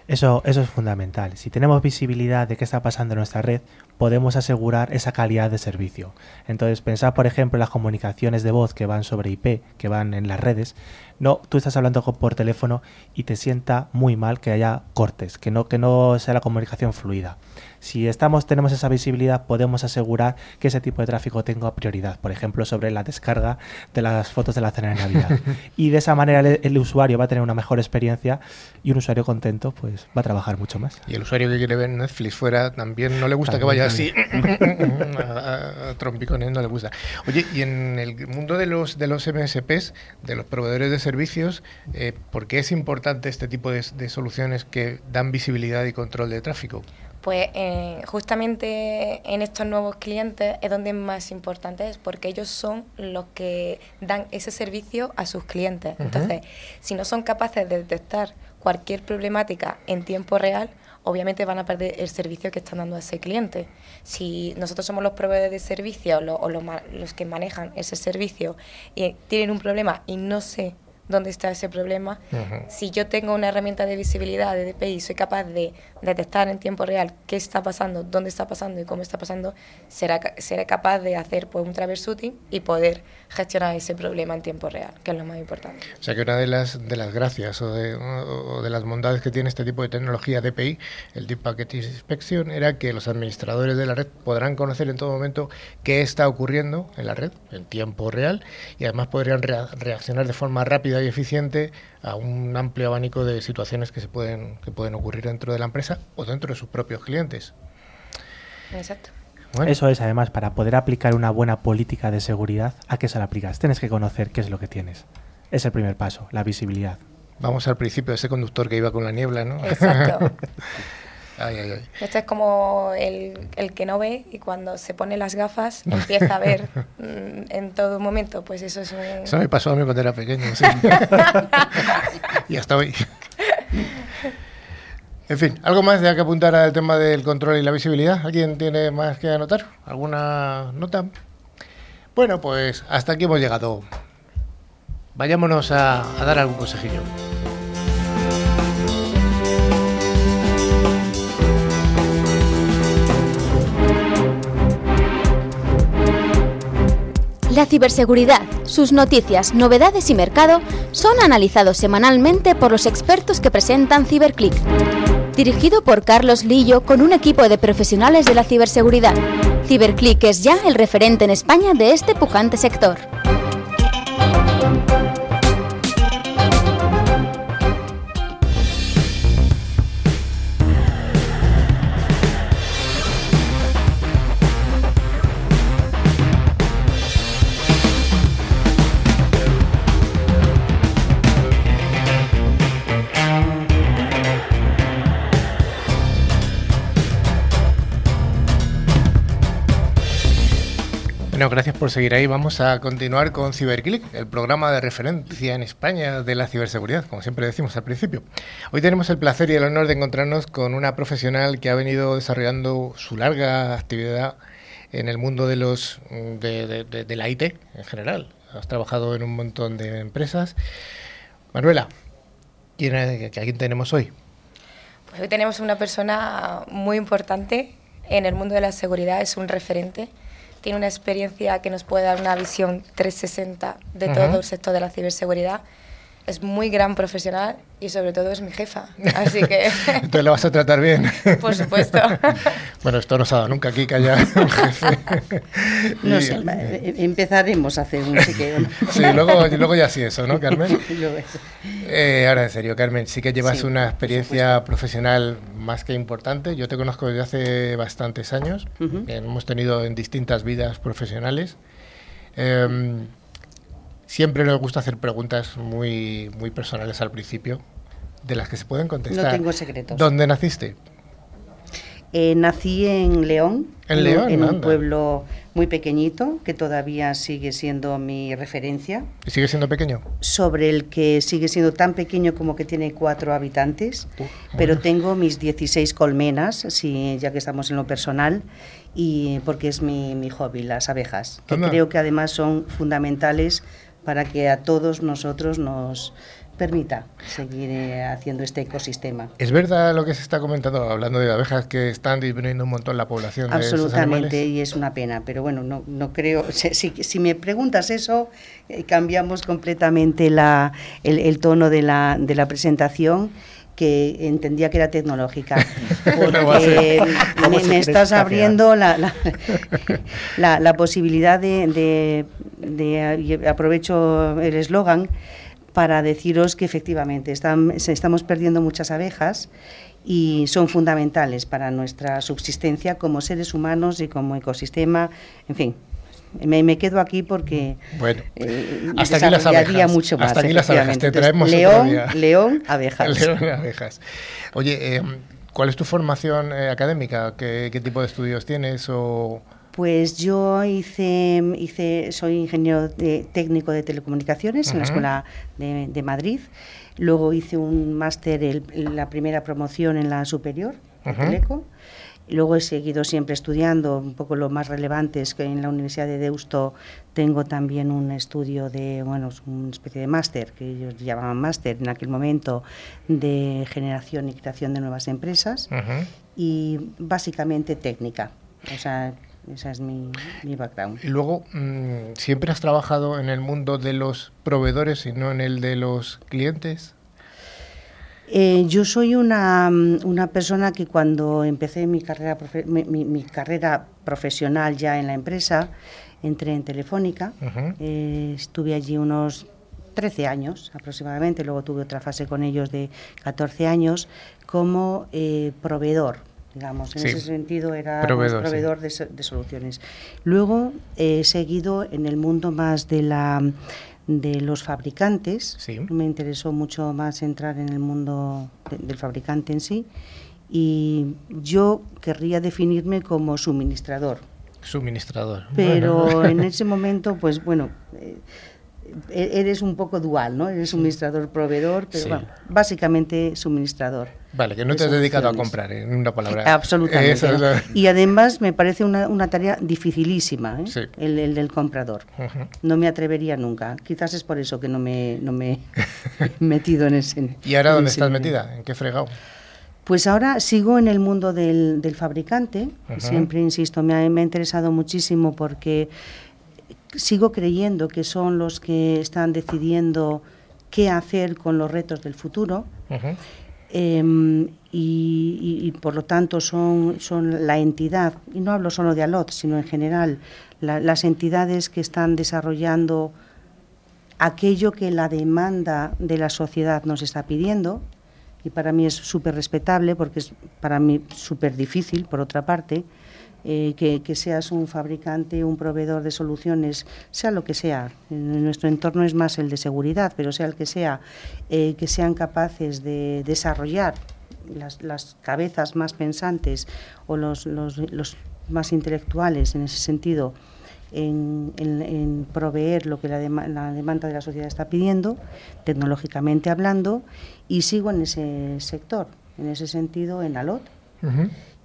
Eso, eso es fundamental. Si tenemos visibilidad de qué está pasando en nuestra red, podemos asegurar esa calidad de servicio. Entonces, pensad, por ejemplo, en las comunicaciones de voz que van sobre IP, que van en las redes. No, tú estás hablando por teléfono y te sienta muy mal que haya cortes, que no, que no sea la comunicación fluida. Si estamos, tenemos esa visibilidad, podemos asegurar que ese tipo de tráfico tenga prioridad, por ejemplo, sobre la descarga de las fotos de la cena de Navidad. y de esa manera el, usuario va a tener una mejor experiencia y un usuario contento pues va a trabajar mucho más. Y el usuario que quiere ver Netflix fuera también no le gusta que vaya así a, trompicones, no le gusta. Oye, y en el mundo de los, de los MSPs, de los proveedores de servicios, eh, ¿por qué es importante este tipo de soluciones que dan visibilidad y control de tráfico? Pues eh, justamente en estos nuevos clientes es donde más importante es, porque ellos son los que dan ese servicio a sus clientes. Entonces, si no son capaces de detectar cualquier problemática en tiempo real, obviamente van a perder el servicio que están dando a ese cliente. Si nosotros somos los proveedores de servicio o, los que manejan ese servicio y tienen un problema y no sé dónde está ese problema. Si yo tengo una herramienta de visibilidad de DPI y soy capaz de detectar en tiempo real qué está pasando, dónde está pasando y cómo está pasando, será, seré capaz de hacer pues, un troubleshooting y poder gestionar ese problema en tiempo real, que es lo más importante. O sea que una de las, de las gracias o de, o de las bondades que tiene este tipo de tecnología DPI, el Deep Packet Inspection, era que los administradores de la red podrán conocer en todo momento qué está ocurriendo en la red en tiempo real y además podrían reaccionar de forma rápida y eficiente a un amplio abanico de situaciones que se pueden que pueden ocurrir dentro de la empresa o dentro de sus propios clientes. Exacto. Eso es, además, para poder aplicar una buena política de seguridad, ¿a qué se la aplicas? Tienes que conocer qué es lo que tienes. Es el primer paso, la visibilidad. Vamos al principio de ese conductor que iba con la niebla, ¿no? Exacto. Este es como el, el, que no ve y cuando se pone las gafas empieza a ver mm, en todo momento. Pues eso es un... Eso me pasó a mí cuando era pequeño. y hasta hoy. En fin, ¿algo más de que apuntar al tema del control y la visibilidad? ¿Alguien tiene más que anotar? ¿Alguna nota? Bueno, pues hasta aquí hemos llegado. Vayámonos a, a dar algún consejillo. La ciberseguridad, sus noticias, novedades y mercado son analizados semanalmente por los expertos que presentan CiberClick. Dirigido por Carlos Lillo con un equipo de profesionales de la ciberseguridad. CiberClick es ya el referente en España de este pujante sector. Bueno, gracias por seguir ahí. Vamos a continuar con CiberClick, el programa de referencia en España de la ciberseguridad, como siempre decimos al principio. Hoy tenemos el placer y el honor de encontrarnos con una profesional que ha venido desarrollando su larga actividad en el mundo de los de, la IT en general. Has trabajado en un montón de empresas. Manuela, ¿quién, ¿a quién tenemos hoy? Pues hoy tenemos una persona muy importante en el mundo de la seguridad, es un referente tiene una experiencia que nos puede dar una visión 360 de todo el sector de la ciberseguridad. Es muy gran profesional y sobre todo es mi jefa. Así que... Entonces lo vas a tratar bien. Por supuesto. bueno, esto no se ha dado nunca aquí que haya un jefe. No sé, eh, empezaremos a hacer un chequeo. sí, luego, luego ya sí eso, ¿no, Carmen? Eh, ahora en serio, Carmen, sí que llevas una experiencia profesional más que importante. Yo te conozco desde hace bastantes años. Hemos tenido en distintas vidas profesionales. Em, siempre nos gusta hacer preguntas muy, muy personales al principio, de las que se pueden contestar. No tengo secretos. ¿Dónde naciste? Eh, nací en León, en, León, en un pueblo muy pequeñito que todavía sigue siendo mi referencia. ¿Y sigue siendo pequeño? Sobre el que sigue siendo tan pequeño como que tiene cuatro habitantes, pero tengo mis 16 colmenas, sí, ya que estamos en lo personal, y porque es mi, mi hobby, las abejas, que creo que además son fundamentales para que a todos nosotros nos permita seguir eh, haciendo este ecosistema. ¿Es verdad lo que se está comentando, hablando de abejas, que están disminuyendo un montón la población Absolutamente, y es una pena, pero bueno, no, no creo, si, si me preguntas eso, eh, cambiamos completamente la, el, tono de la, de la presentación que entendía que era tecnológica, porque me, estás abriendo la, la, la, posibilidad de, de, aprovecho el eslogan, para deciros que efectivamente estamos perdiendo muchas abejas y son fundamentales para nuestra subsistencia como seres humanos y como ecosistema, en fin. Me, quedo aquí porque bueno, eh, hasta aquí las abejas. mucho más. Hasta aquí las abejas, te traemos león, león, abejas. León, abejas. Oye, eh, ¿cuál es tu formación eh, académica? ¿Qué, ¿Qué, tipo de estudios tienes? O... Pues yo hice, hice soy ingeniero técnico de telecomunicaciones en la Escuela de, Madrid. Luego hice un máster, la primera promoción en la superior, de Teleco. Luego he seguido siempre estudiando, un poco lo más relevante es que en la Universidad de Deusto tengo también un estudio de, bueno, una especie de máster, que ellos llamaban máster en aquel momento, de generación y creación de nuevas empresas y básicamente técnica. O sea, esa es mi, background. Y luego, mm, ¿siempre has trabajado en el mundo de los proveedores y no en el de los clientes? Eh, yo soy una, una, persona que cuando empecé mi carrera, mi, carrera profesional ya en la empresa, entré en Telefónica, eh, estuve allí unos 13 años aproximadamente, luego tuve otra fase con ellos de 14 años como eh, proveedor digamos. En ese sentido era proveedor, proveedor de, soluciones. Luego he seguido en el mundo más de la de los fabricantes. Me interesó mucho más entrar en el mundo del fabricante en sí. Y yo querría definirme como suministrador. Suministrador. Pero en ese momento, pues bueno, eh, e-, eres un poco dual, ¿no? Eres suministrador proveedor, pero bueno, básicamente suministrador. Vale, que no te has dedicado a comprar, en una palabra. Absolutamente. Y además me parece una, una tarea dificilísima, ¿eh? el, del comprador. No me atrevería nunca. Quizás es por eso que no me, no me he metido en ese. ¿Y ahora dónde estás metida? ¿En qué fregado? Pues ahora sigo en el mundo del, del fabricante. Siempre insisto, me ha, me ha interesado muchísimo porque sigo creyendo que son los que están decidiendo qué hacer con los retos del futuro. Em, y, por lo tanto son, son la entidad, y no hablo solo de ALOT, sino en general, las entidades que están desarrollando aquello que la demanda de la sociedad nos está pidiendo, y para mí es súper respetable porque es para mí súper difícil, por otra parte, eh, que, seas un fabricante, un proveedor de soluciones, sea lo que sea. En nuestro entorno es más el de seguridad, pero sea el que sea, eh, que sean capaces de desarrollar las, cabezas más pensantes o los, los, más intelectuales en ese sentido. en, proveer lo que la, la, demanda de la sociedad está pidiendo, tecnológicamente hablando, y sigo en ese sector, en ese sentido, en ALOT.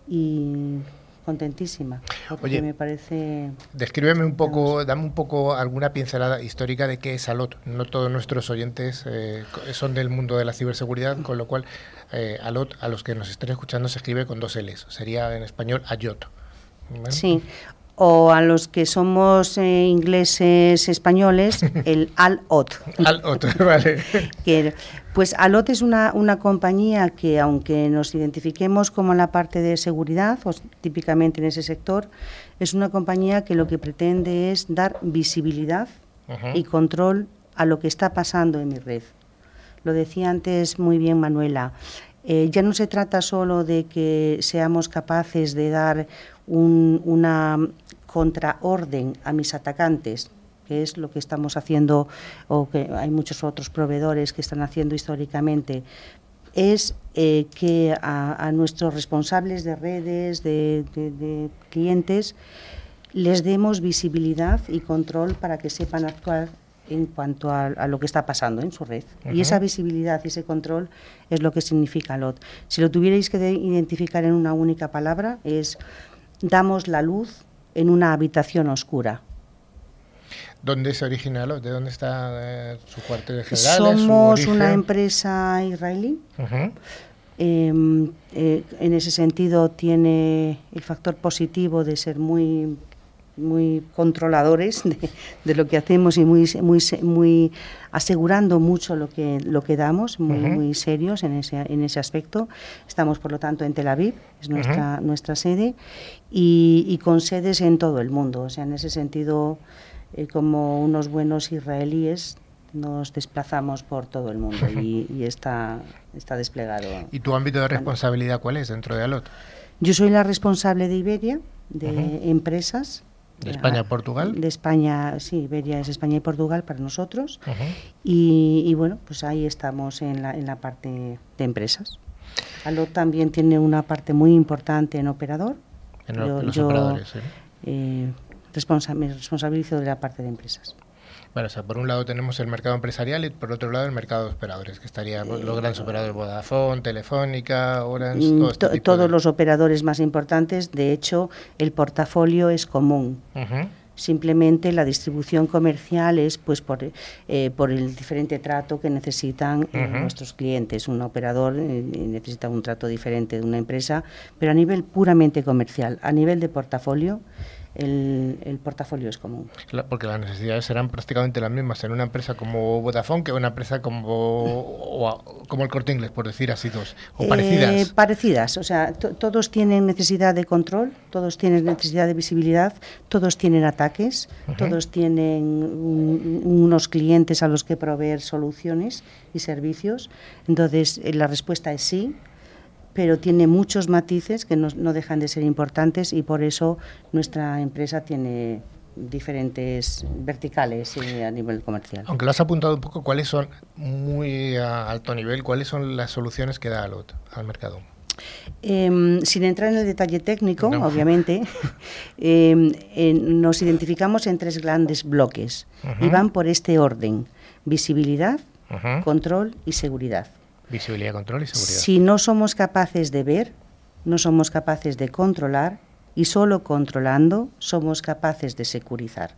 Y contentísima, porque me parece... Descríbeme un poco, dame un poco alguna pincelada histórica de qué es ALOT. No todos nuestros oyentes eh, son del mundo de la ciberseguridad, con lo cual eh, ALOT, a los que nos estén escuchando, se escribe con dos L's. Sería en español AYOT. Sí, o a los que somos eh, ingleses españoles, el ALOT. ALOT, vale. pues ALOT es una, una, compañía que, aunque nos identifiquemos como en la parte de seguridad, o típicamente en ese sector, es una compañía que lo que pretende es dar visibilidad y control a lo que está pasando en mi red. Lo decía antes muy bien Manuela. Eh, ya no se trata solo de que seamos capaces de dar una contraorden a mis atacantes, que es lo que estamos haciendo o que hay muchos otros proveedores que están haciendo históricamente, es eh, que a, nuestros responsables de redes, de, clientes, les demos visibilidad y control para que sepan actuar en cuanto a, lo que está pasando en su red. Y esa visibilidad y ese control es lo que significa LOT. Si lo tuvierais que identificar en una única palabra, es damos la luz en una habitación oscura. ¿Dónde se origina ¿De dónde está eh, su cuartel general? Somos una empresa israelí. Em, eh, en ese sentido tiene el factor positivo de ser muy muy controladores de, lo que hacemos y muy muy muy asegurando mucho lo que lo que damos muy, muy serios en ese en ese aspecto. Estamos por lo tanto en Tel Aviv es nuestra nuestra sede y, con sedes en todo el mundo. O sea en ese sentido eh, como unos buenos israelíes nos desplazamos por todo el mundo y, está está desplegado. Y tu ámbito de responsabilidad cuál es dentro de Alot yo soy la responsable de Iberia de empresas ¿De España a Portugal? De España, sí, Iberia es España y Portugal para nosotros. y, bueno, pues ahí estamos en la, en la parte de empresas. Alot también tiene una parte muy importante en operador. En los operadores, ¿sí? eh, me responsabilizo de la parte de empresas. Bueno, o sea, por un lado tenemos el mercado empresarial y por otro lado el mercado de operadores, que estarían los grandes operadores Vodafone, Telefónica, Orange, mm, este todos los operadores más importantes. De hecho, el portafolio es común. Simplemente la distribución comercial es pues por, eh, por el diferente trato que necesitan eh, nuestros clientes. Un operador eh, necesita un trato diferente de una empresa, pero a nivel puramente comercial, a nivel de portafolio, el, portafolio es común. Porque las necesidades serán prácticamente las mismas en una empresa como Vodafone que en una empresa como, como el Corte Inglés, por decir así dos, o eh, parecidas. Parecidas, o sea, todos tienen necesidad de control, todos tienen necesidad de visibilidad, todos tienen ataques, todos tienen unos clientes a los que proveer soluciones y servicios. Entonces, eh, la respuesta es sí pero tiene muchos matices que no, dejan de ser importantes y por eso nuestra empresa tiene diferentes verticales a nivel comercial. Aunque lo has apuntado un poco, ¿cuáles son, muy a alto nivel, cuáles son las soluciones que da Alot al mercado? Em, sin entrar en el detalle técnico, obviamente, em, nos identificamos en tres grandes bloques y van por este orden, visibilidad, control y seguridad. Visibilidad, control y seguridad. Si no somos capaces de ver, no somos capaces de controlar y solo controlando somos capaces de securizar.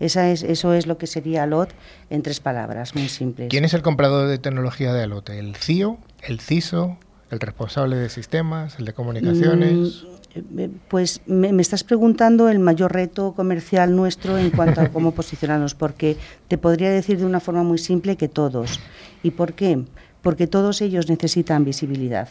Esa es, eso es lo que sería ALOT en tres palabras, muy simples. ¿Quién es el comprador de tecnología de ALOT? ¿El CIO, el CISO, el responsable de sistemas, el de comunicaciones? Mm, eh, pues me, estás preguntando el mayor reto comercial nuestro en cuanto a cómo posicionarnos, porque te podría decir de una forma muy simple que todos. ¿Y por qué? Porque todos ellos necesitan visibilidad.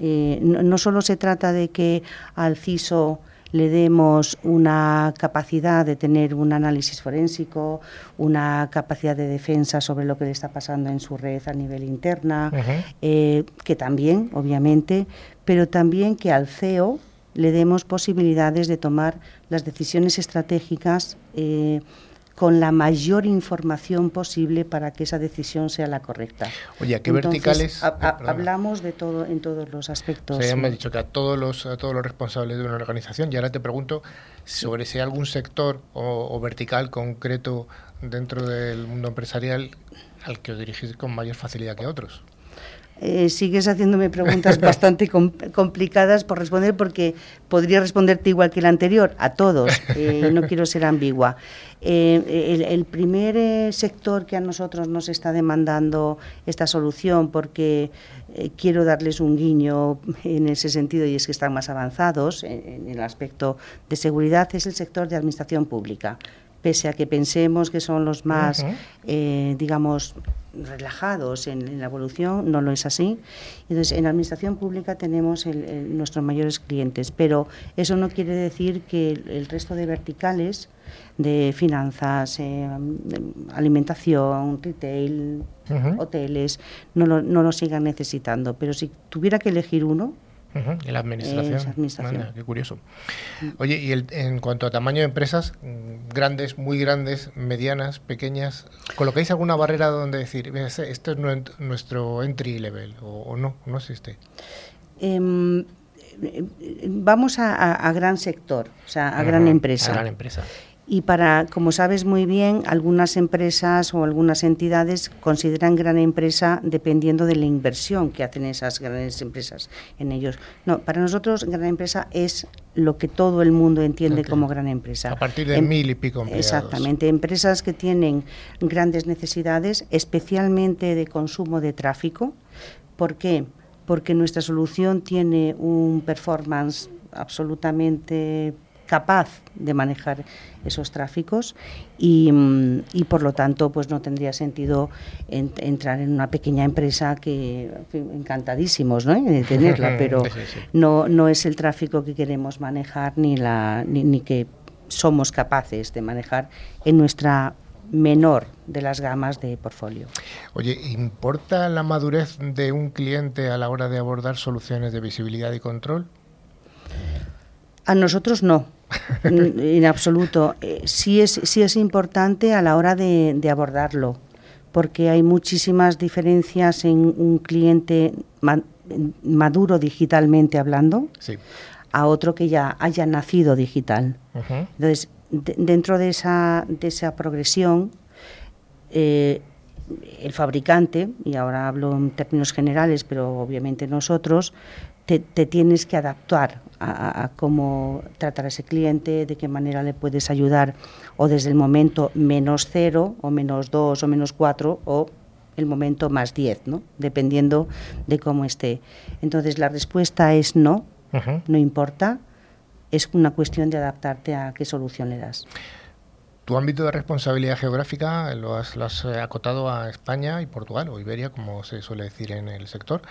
Eh, no, solo se trata de que al CISO le demos una capacidad de tener un análisis forénsico, una capacidad de defensa sobre lo que le está pasando en su red a nivel interna, eh, que también, obviamente, pero también que al CEO le demos posibilidades de tomar las decisiones estratégicas eh, con la mayor información posible para que esa decisión sea la correcta. Oye, qué verticales? hablamos de todo en todos los aspectos. O sea, ya me has dicho que a todos los a todos los responsables de una organización. Y ahora te pregunto sobre si hay algún sector o, vertical concreto dentro del mundo empresarial al que os dirigís con mayor facilidad que otros. Eh, sigues haciéndome preguntas bastante complicadas por responder porque podría responderte igual que el anterior, a todos, eh, no quiero ser ambigua. Eh, el, primer sector que a nosotros nos está demandando esta solución, porque quiero darles un guiño en ese sentido y es que están más avanzados en el aspecto de seguridad, es el sector de administración pública pese a que pensemos que son los más, eh, digamos, relajados en, la evolución, no lo es así. Entonces, en la administración pública tenemos nuestros mayores clientes, pero eso no quiere decir que el, resto de verticales de finanzas, eh, alimentación, retail, hoteles, no lo, no lo sigan necesitando. Pero si tuviera que elegir uno, en la administración. qué curioso. Oye, y en cuanto a tamaño de empresas, mm, grandes, muy grandes, medianas, pequeñas, ¿colocáis alguna barrera donde decir, este es nuestro entry level o, no? ¿No existe? Em, vamos a, gran sector, o sea, a gran empresa. A gran empresa. Y para, como sabes muy bien, algunas empresas o algunas entidades consideran gran empresa dependiendo de la inversión que hacen esas grandes empresas en ellos. No, para nosotros gran empresa es lo que todo el mundo entiende como gran empresa. A partir de em, mil y pico empleados. Exactamente, empresas que tienen grandes necesidades, especialmente de consumo de tráfico. ¿Por qué? Porque nuestra solución tiene un performance absolutamente capaz de manejar esos tráficos y, y, por lo tanto pues no tendría sentido entrar en una pequeña empresa que encantadísimos ¿no? de tenerla pero no no es el tráfico que queremos manejar ni la ni, ni que somos capaces de manejar en nuestra menor de las gamas de portfolio. Oye, ¿importa la madurez de un cliente a la hora de abordar soluciones de visibilidad y control? A nosotros no en absoluto. Eh, sí, es, sí es importante a la hora de, abordarlo, porque hay muchísimas diferencias en un cliente maduro digitalmente hablando a otro que ya haya nacido digital. Entonces, dentro de esa, de esa progresión, eh, el fabricante, y ahora hablo en términos generales, pero obviamente nosotros, te, tienes que adaptar a, cómo tratar a ese cliente, de qué manera le puedes ayudar, o desde el momento menos cero, o menos dos, o menos cuatro, o el momento más diez, ¿no? dependiendo de cómo esté. Entonces la respuesta es no, no importa, es una cuestión de adaptarte a qué solución le das. Tu ámbito de responsabilidad geográfica lo has, eh, acotado a España y Portugal, o Iberia, como se suele decir en el sector.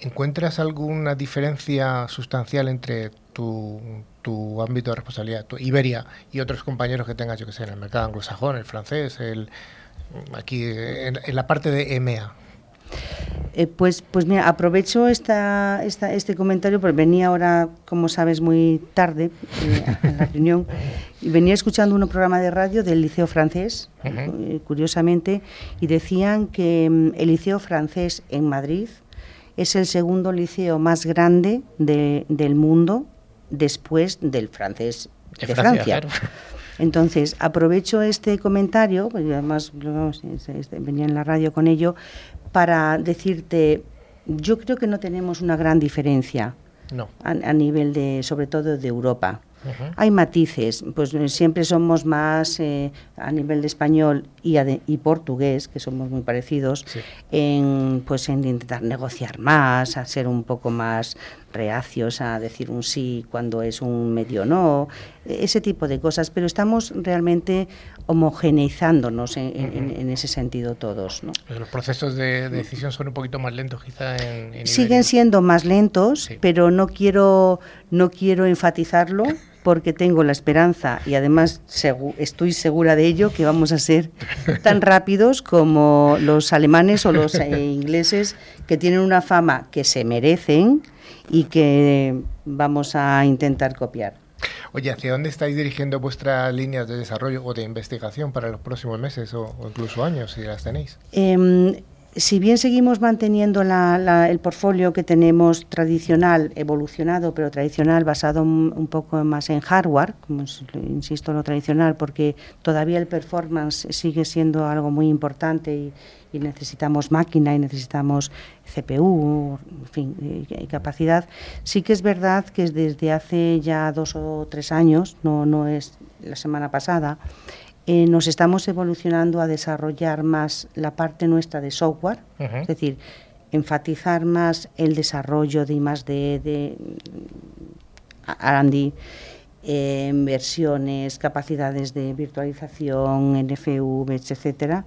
¿Encuentras alguna diferencia sustancial entre tu, ámbito de responsabilidad, tu Iberia y otros compañeros que tengas, yo que sé, en el mercado anglosajón, el francés, el aquí en, la parte de EMEA? Eh, pues, pues mira, aprovecho esta, esta, este comentario porque venía ahora, como sabes, muy tarde eh, a la reunión y venía escuchando un programa de radio del Liceo Francés, eh, curiosamente, y decían que mm, el Liceo Francés en Madrid es el segundo liceo más grande del mundo después del francés de, Francia. Entonces, aprovecho este comentario, además venía en la radio con ello, para decirte, yo creo que no tenemos una gran diferencia a, a, nivel de, sobre todo de Europa. Hay matices, pues eh, siempre somos más eh, a nivel de español y, y, portugués, que somos muy parecidos, en, pues en intentar negociar más, a ser un poco más reacios a decir un sí cuando es un medio no, ese tipo de cosas, pero estamos realmente homogeneizándonos en, ese sentido todos. ¿no? Los procesos de, decisión son un poquito más lentos quizá en... Siguen siendo más lentos, pero no quiero, no quiero enfatizarlo porque tengo la esperanza y además estoy segura de ello que vamos a ser tan rápidos como los alemanes o los eh, ingleses que tienen una fama que se merecen y que vamos a intentar copiar. Oye, ¿hacia dónde estáis dirigiendo vuestras líneas de desarrollo o de investigación para los próximos meses o, incluso años, si las tenéis? Em, si bien seguimos manteniendo el portfolio que tenemos tradicional, evolucionado, pero tradicional, basado un, poco más en hardware, como insisto, lo tradicional, porque todavía el performance sigue siendo algo muy importante y, necesitamos máquina y necesitamos CPU, en fin, y, capacidad. Sí que es verdad que desde hace ya dos o tres años, no, no es la semana pasada, eh, nos estamos evolucionando a desarrollar más la parte nuestra de software, es decir, enfatizar más el desarrollo de más de, de R&D eh, versiones, capacidades de virtualización, NFV, etcétera.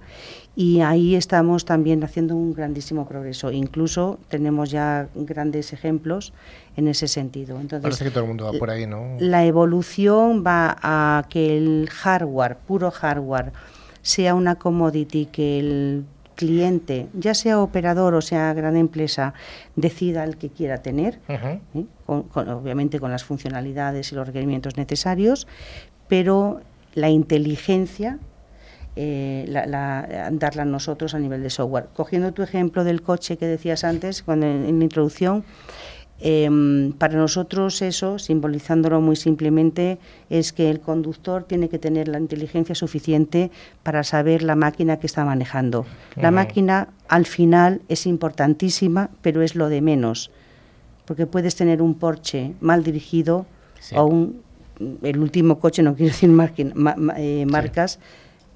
Y ahí estamos también haciendo un grandísimo progreso. Incluso tenemos ya grandes ejemplos en ese sentido. Entonces, Parece que todo el mundo va por ahí, ¿no? La evolución va a que el hardware, puro hardware, sea una commodity que el cliente, ya sea operador o sea gran empresa, decida el que quiera tener, ¿eh? obviamente con las funcionalidades y los requerimientos necesarios, pero la inteligencia eh, la, darla nosotros a nivel de software. Cogiendo tu ejemplo del coche que decías antes, cuando en la introducción, Em, para nosotros eso, simbolizándolo muy simplemente, es que el conductor tiene que tener la inteligencia suficiente para saber la máquina que está manejando. La máquina al final es importantísima, pero es lo de menos, porque puedes tener un Porsche mal dirigido o un, el último coche, no quiero decir eh, marcas,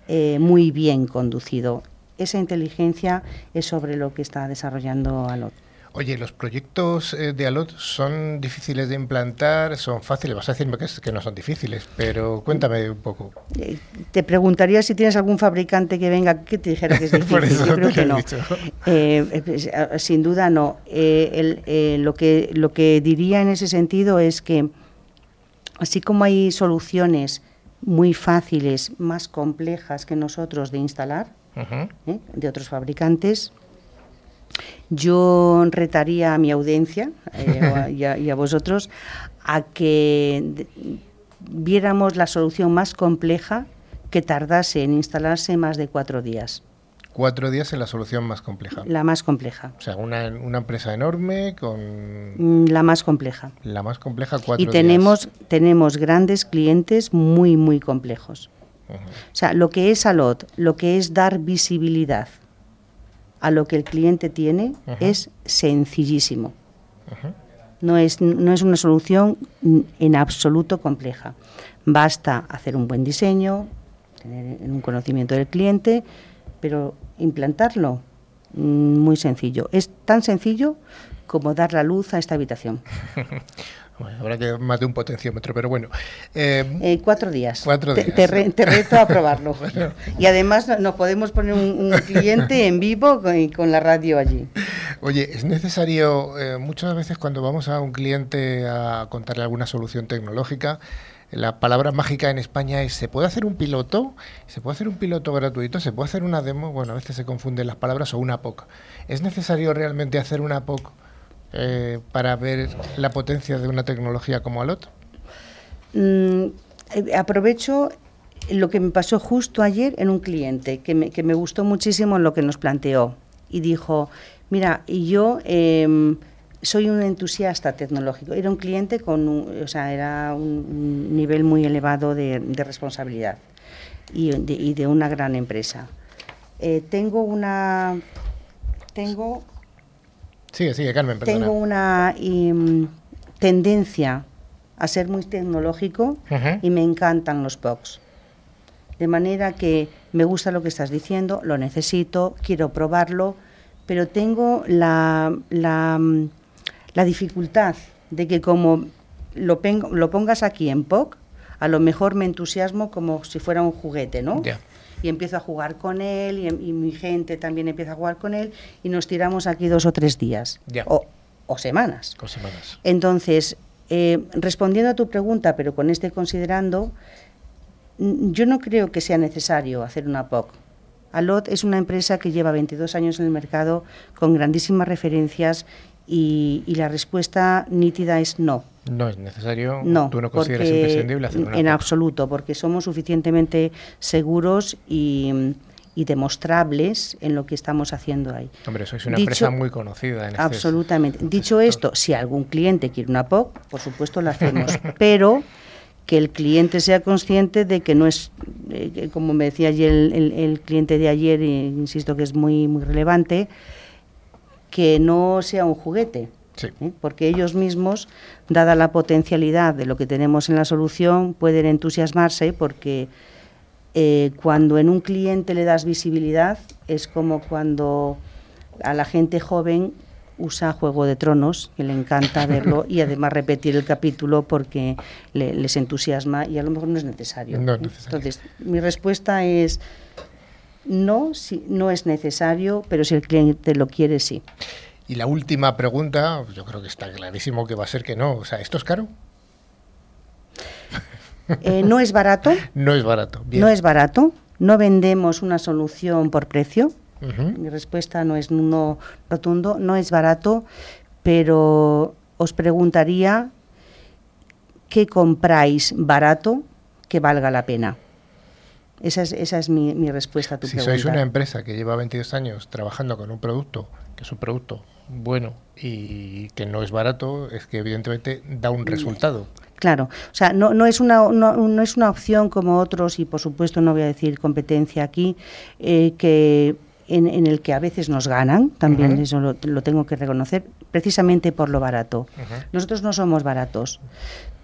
eh, muy bien conducido. Esa inteligencia es sobre lo que está desarrollando Alot. Oye, ¿los proyectos eh, de ALOT son difíciles de implantar? ¿Son fáciles? Vas a decirme que, que no son difíciles, pero cuéntame un poco. Eh, te preguntaría si tienes algún fabricante que venga que te dijera que es difícil. Yo creo que no. Eh, pues, sin duda no. lo, que, lo que diría en ese sentido es que, así como hay soluciones muy fáciles, más complejas que nosotros de instalar, de otros fabricantes, yo retaría a mi audiencia eh, y, a, vosotros a que viéramos la solución más compleja que tardase en instalarse más de cuatro días. Cuatro días en la solución más compleja. La más compleja. O sea, una, empresa enorme con... Mm, la más compleja. La más compleja, cuatro y tenemos, tenemos grandes clientes muy, muy complejos. O sea, lo que es ALOT, lo que es dar visibilidad a lo que el cliente tiene es sencillísimo. No es, no es una solución en absoluto compleja. Basta hacer un buen diseño, tener un conocimiento del cliente, pero implantarlo mm, muy sencillo. Es tan sencillo como dar la luz a esta habitación. habrá que más de un potenciómetro, pero bueno. Eh, eh, cuatro días. Cuatro días. Te, reto a probarlo. Y además nos podemos poner un, cliente en vivo con, la radio allí. Oye, es necesario, eh, muchas veces cuando vamos a un cliente a contarle alguna solución tecnológica, la palabra mágica en España es ¿se puede hacer un piloto? ¿Se puede hacer un piloto gratuito? ¿Se puede hacer una demo? Bueno, a veces se confunden las palabras o una POC. ¿Es necesario realmente hacer una POC? Eh, para ver la potencia de una tecnología como Alot? Mm, eh, aprovecho lo que me pasó justo ayer en un cliente, que me, que me gustó muchísimo lo que nos planteó. Y dijo, mira, yo em, soy un entusiasta tecnológico. Era un cliente con, un, o sea, era un nivel muy elevado de, responsabilidad y de, de, una gran empresa. Eh, tengo una... Tengo Sigue, sigue, Carmen, Tengo una em, tendencia a ser muy tecnológico y me encantan los POCs. De manera que me gusta lo que estás diciendo, lo necesito, quiero probarlo, pero tengo la, la, la dificultad de que como lo, lo, pongas aquí en POC, a lo mejor me entusiasmo como si fuera un juguete, ¿no? Y empiezo a jugar con él y, mi gente también empieza a jugar con él y nos tiramos aquí dos o tres días o, semanas. semanas. Entonces, eh, respondiendo a tu pregunta, pero con este considerando, yo no creo que sea necesario hacer una POC. Alot es una empresa que lleva 22 años en el mercado con grandísimas referencias Y, la respuesta nítida es no. No es necesario. No, tú no consideras imprescindible hacer En absoluto, porque somos suficientemente seguros y, demostrables en lo que estamos haciendo ahí. Hombre, sois una empresa muy conocida. En este absolutamente. Dicho esto, si algún cliente quiere una POC, por supuesto la hacemos, pero que el cliente sea consciente de que no es, eh, como me decía ayer el, cliente de ayer, e insisto que es muy, muy relevante, que no sea un juguete. ¿eh? Porque ellos mismos, dada la potencialidad de lo que tenemos en la solución, pueden entusiasmarse porque eh, cuando en un cliente le das visibilidad es como cuando a la gente joven usa Juego de Tronos, que le encanta verlo y además repetir el capítulo porque les entusiasma y a lo mejor no es necesario. Entonces, mi respuesta es no, si, no es necesario, pero si el cliente lo quiere, sí. Y la última pregunta, yo creo que está clarísimo que va a ser que no. O sea, ¿esto es caro? Eh, no es barato. no es barato. No es barato. No vendemos una solución por precio. Mi respuesta no es no rotundo, no es barato, pero os preguntaría qué compráis barato que valga la pena. Esa es, esa es mi, respuesta a tu pregunta. Si sois una empresa que lleva 22 años trabajando con un producto, que es un producto bueno y que no es barato, es que evidentemente da un resultado. Claro, o sea, no, no, es una, no, es una opción como otros, y por supuesto no voy a decir competencia aquí, eh, que en, el que a veces nos ganan, también eso lo, tengo que reconocer, precisamente por lo barato. Nosotros no somos baratos,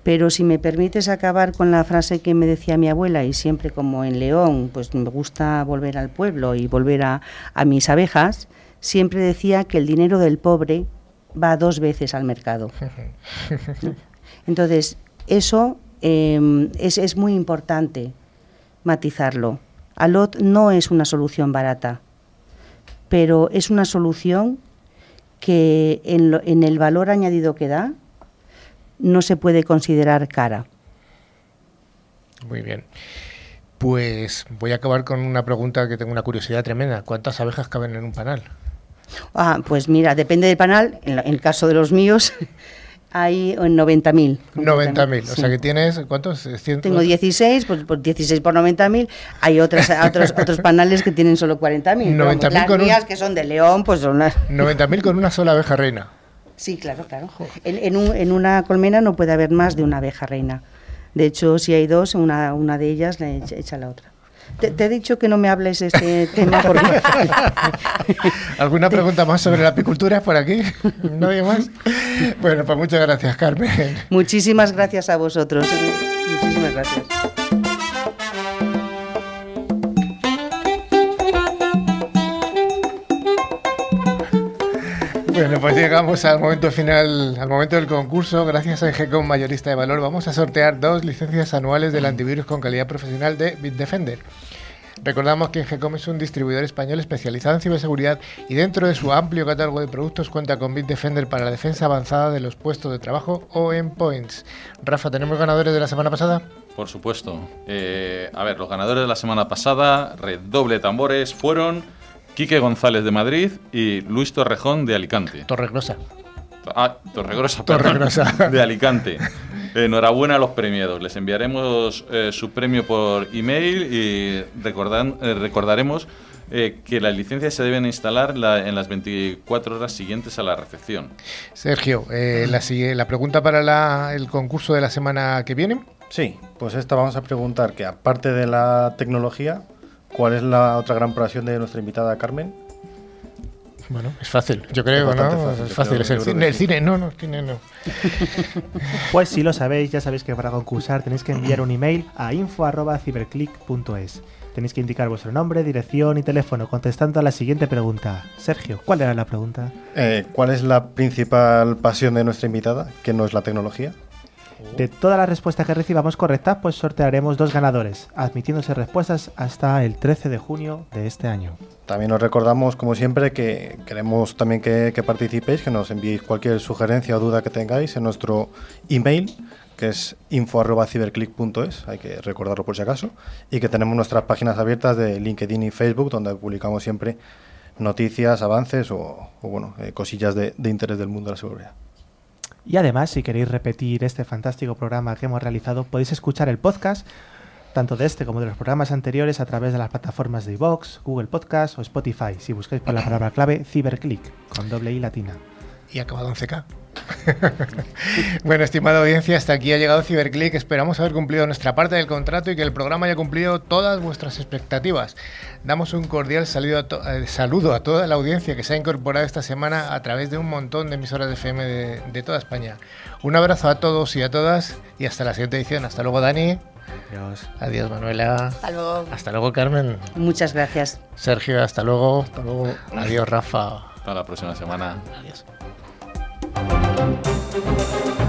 pero si me permites acabar con la frase que me decía mi abuela, y siempre como en León, pues me gusta volver al pueblo y volver a, mis abejas, siempre decía que el dinero del pobre va dos veces al mercado. Entonces, eso em, es, es muy importante matizarlo. Alot no es una solución barata pero es una solución que en, el valor añadido que da no se puede considerar cara. Muy bien. Pues voy a acabar con una pregunta que tengo una curiosidad tremenda. ¿Cuántas abejas caben en un panal? Ah, pues mira, depende del panal. En, el caso de los míos, hay 90.000. 90.000, o sea que tienes, ¿cuántos? Tengo 16, pues, 16 por 90.000. Hay otras, otros, otros panales que tienen solo 40.000. 90.000 Las con mías, que son de León, pues son las... 90.000 con una sola abeja reina. Sí, claro, claro. En, un, en, una colmena no puede haber más de una abeja reina. De hecho, si hay dos, una, una de ellas le echa, echa la otra. Te, he dicho que no me hables este tema porque... ¿Alguna pregunta más sobre la apicultura por aquí? ¿Nadie más? Bueno, pues muchas gracias, Carmen. Muchísimas gracias a vosotros. Muchísimas gracias. Bueno, pues llegamos al momento final, al momento del concurso. Gracias a EGCOM Mayorista de Valor vamos a sortear dos licencias anuales del antivirus con calidad profesional de Bitdefender. Recordamos que EGCOM es un distribuidor español especializado en ciberseguridad y dentro de su amplio catálogo de productos cuenta con Bitdefender para la defensa avanzada de los puestos de trabajo o endpoints. Rafa, ¿tenemos ganadores de la semana pasada? Por supuesto. Eh, a ver, los ganadores de la semana pasada, redoble tambores, fueron... Quique González de Madrid y Luis Torrejón de Alicante. Torregrosa. Ah, Torregrosa, Torregrosa. de Alicante. Enhorabuena a los premiados. Les enviaremos eh, su premio por email y recordan, eh, recordaremos eh, que las licencias se deben instalar en las 24 horas siguientes a la recepción. Sergio, la, la, pregunta para el concurso de la semana que viene. Sí, pues esta vamos a preguntar que aparte de la tecnología, ¿Cuál es la otra gran pasión de nuestra invitada Carmen? Bueno, es fácil, yo creo, ¿no? es fácil, es el cine, el cine, no, no, el cine no. pues si lo sabéis, ya sabéis que para concursar tenéis que enviar un email a info.ciberclick.es. Tenéis que indicar vuestro nombre, dirección y teléfono contestando a la siguiente pregunta. Sergio, ¿cuál era la pregunta? Eh, ¿Cuál es la principal pasión de nuestra invitada, que no es la tecnología? De todas las respuestas que recibamos correctas, pues sortearemos dos ganadores, admitiéndose respuestas hasta el 13 de junio de este año. También os recordamos, como siempre, que queremos también que, participéis, que nos enviéis cualquier sugerencia o duda que tengáis en nuestro email, que es info.ciberclick.es, hay que recordarlo por si acaso, y que tenemos nuestras páginas abiertas de LinkedIn y Facebook, donde publicamos siempre noticias, avances o, bueno, eh, cosillas de, de interés del mundo de la seguridad. Y además, si queréis repetir este fantástico programa que hemos realizado, podéis escuchar el podcast, tanto de este como de los programas anteriores, a través de las plataformas de iVoox, Google Podcast o Spotify, si buscáis por la palabra clave Ciberclick, con doble I latina. Y acabado en CK. bueno, estimada audiencia, hasta aquí ha llegado Ciberclick. Esperamos haber cumplido nuestra parte del contrato y que el programa haya cumplido todas vuestras expectativas. Damos un cordial eh, saludo a, toda la audiencia que se ha incorporado esta semana a través de un montón de emisoras de FM de, toda España. Un abrazo a todos y a todas y hasta la siguiente edición. Hasta luego, Dani. Adiós. Adiós, Manuela. Hasta luego. Hasta luego, Carmen. Muchas gracias. Sergio, hasta luego. Hasta luego. Adiós, Rafa. Hasta la próxima semana. Adiós. Thank you.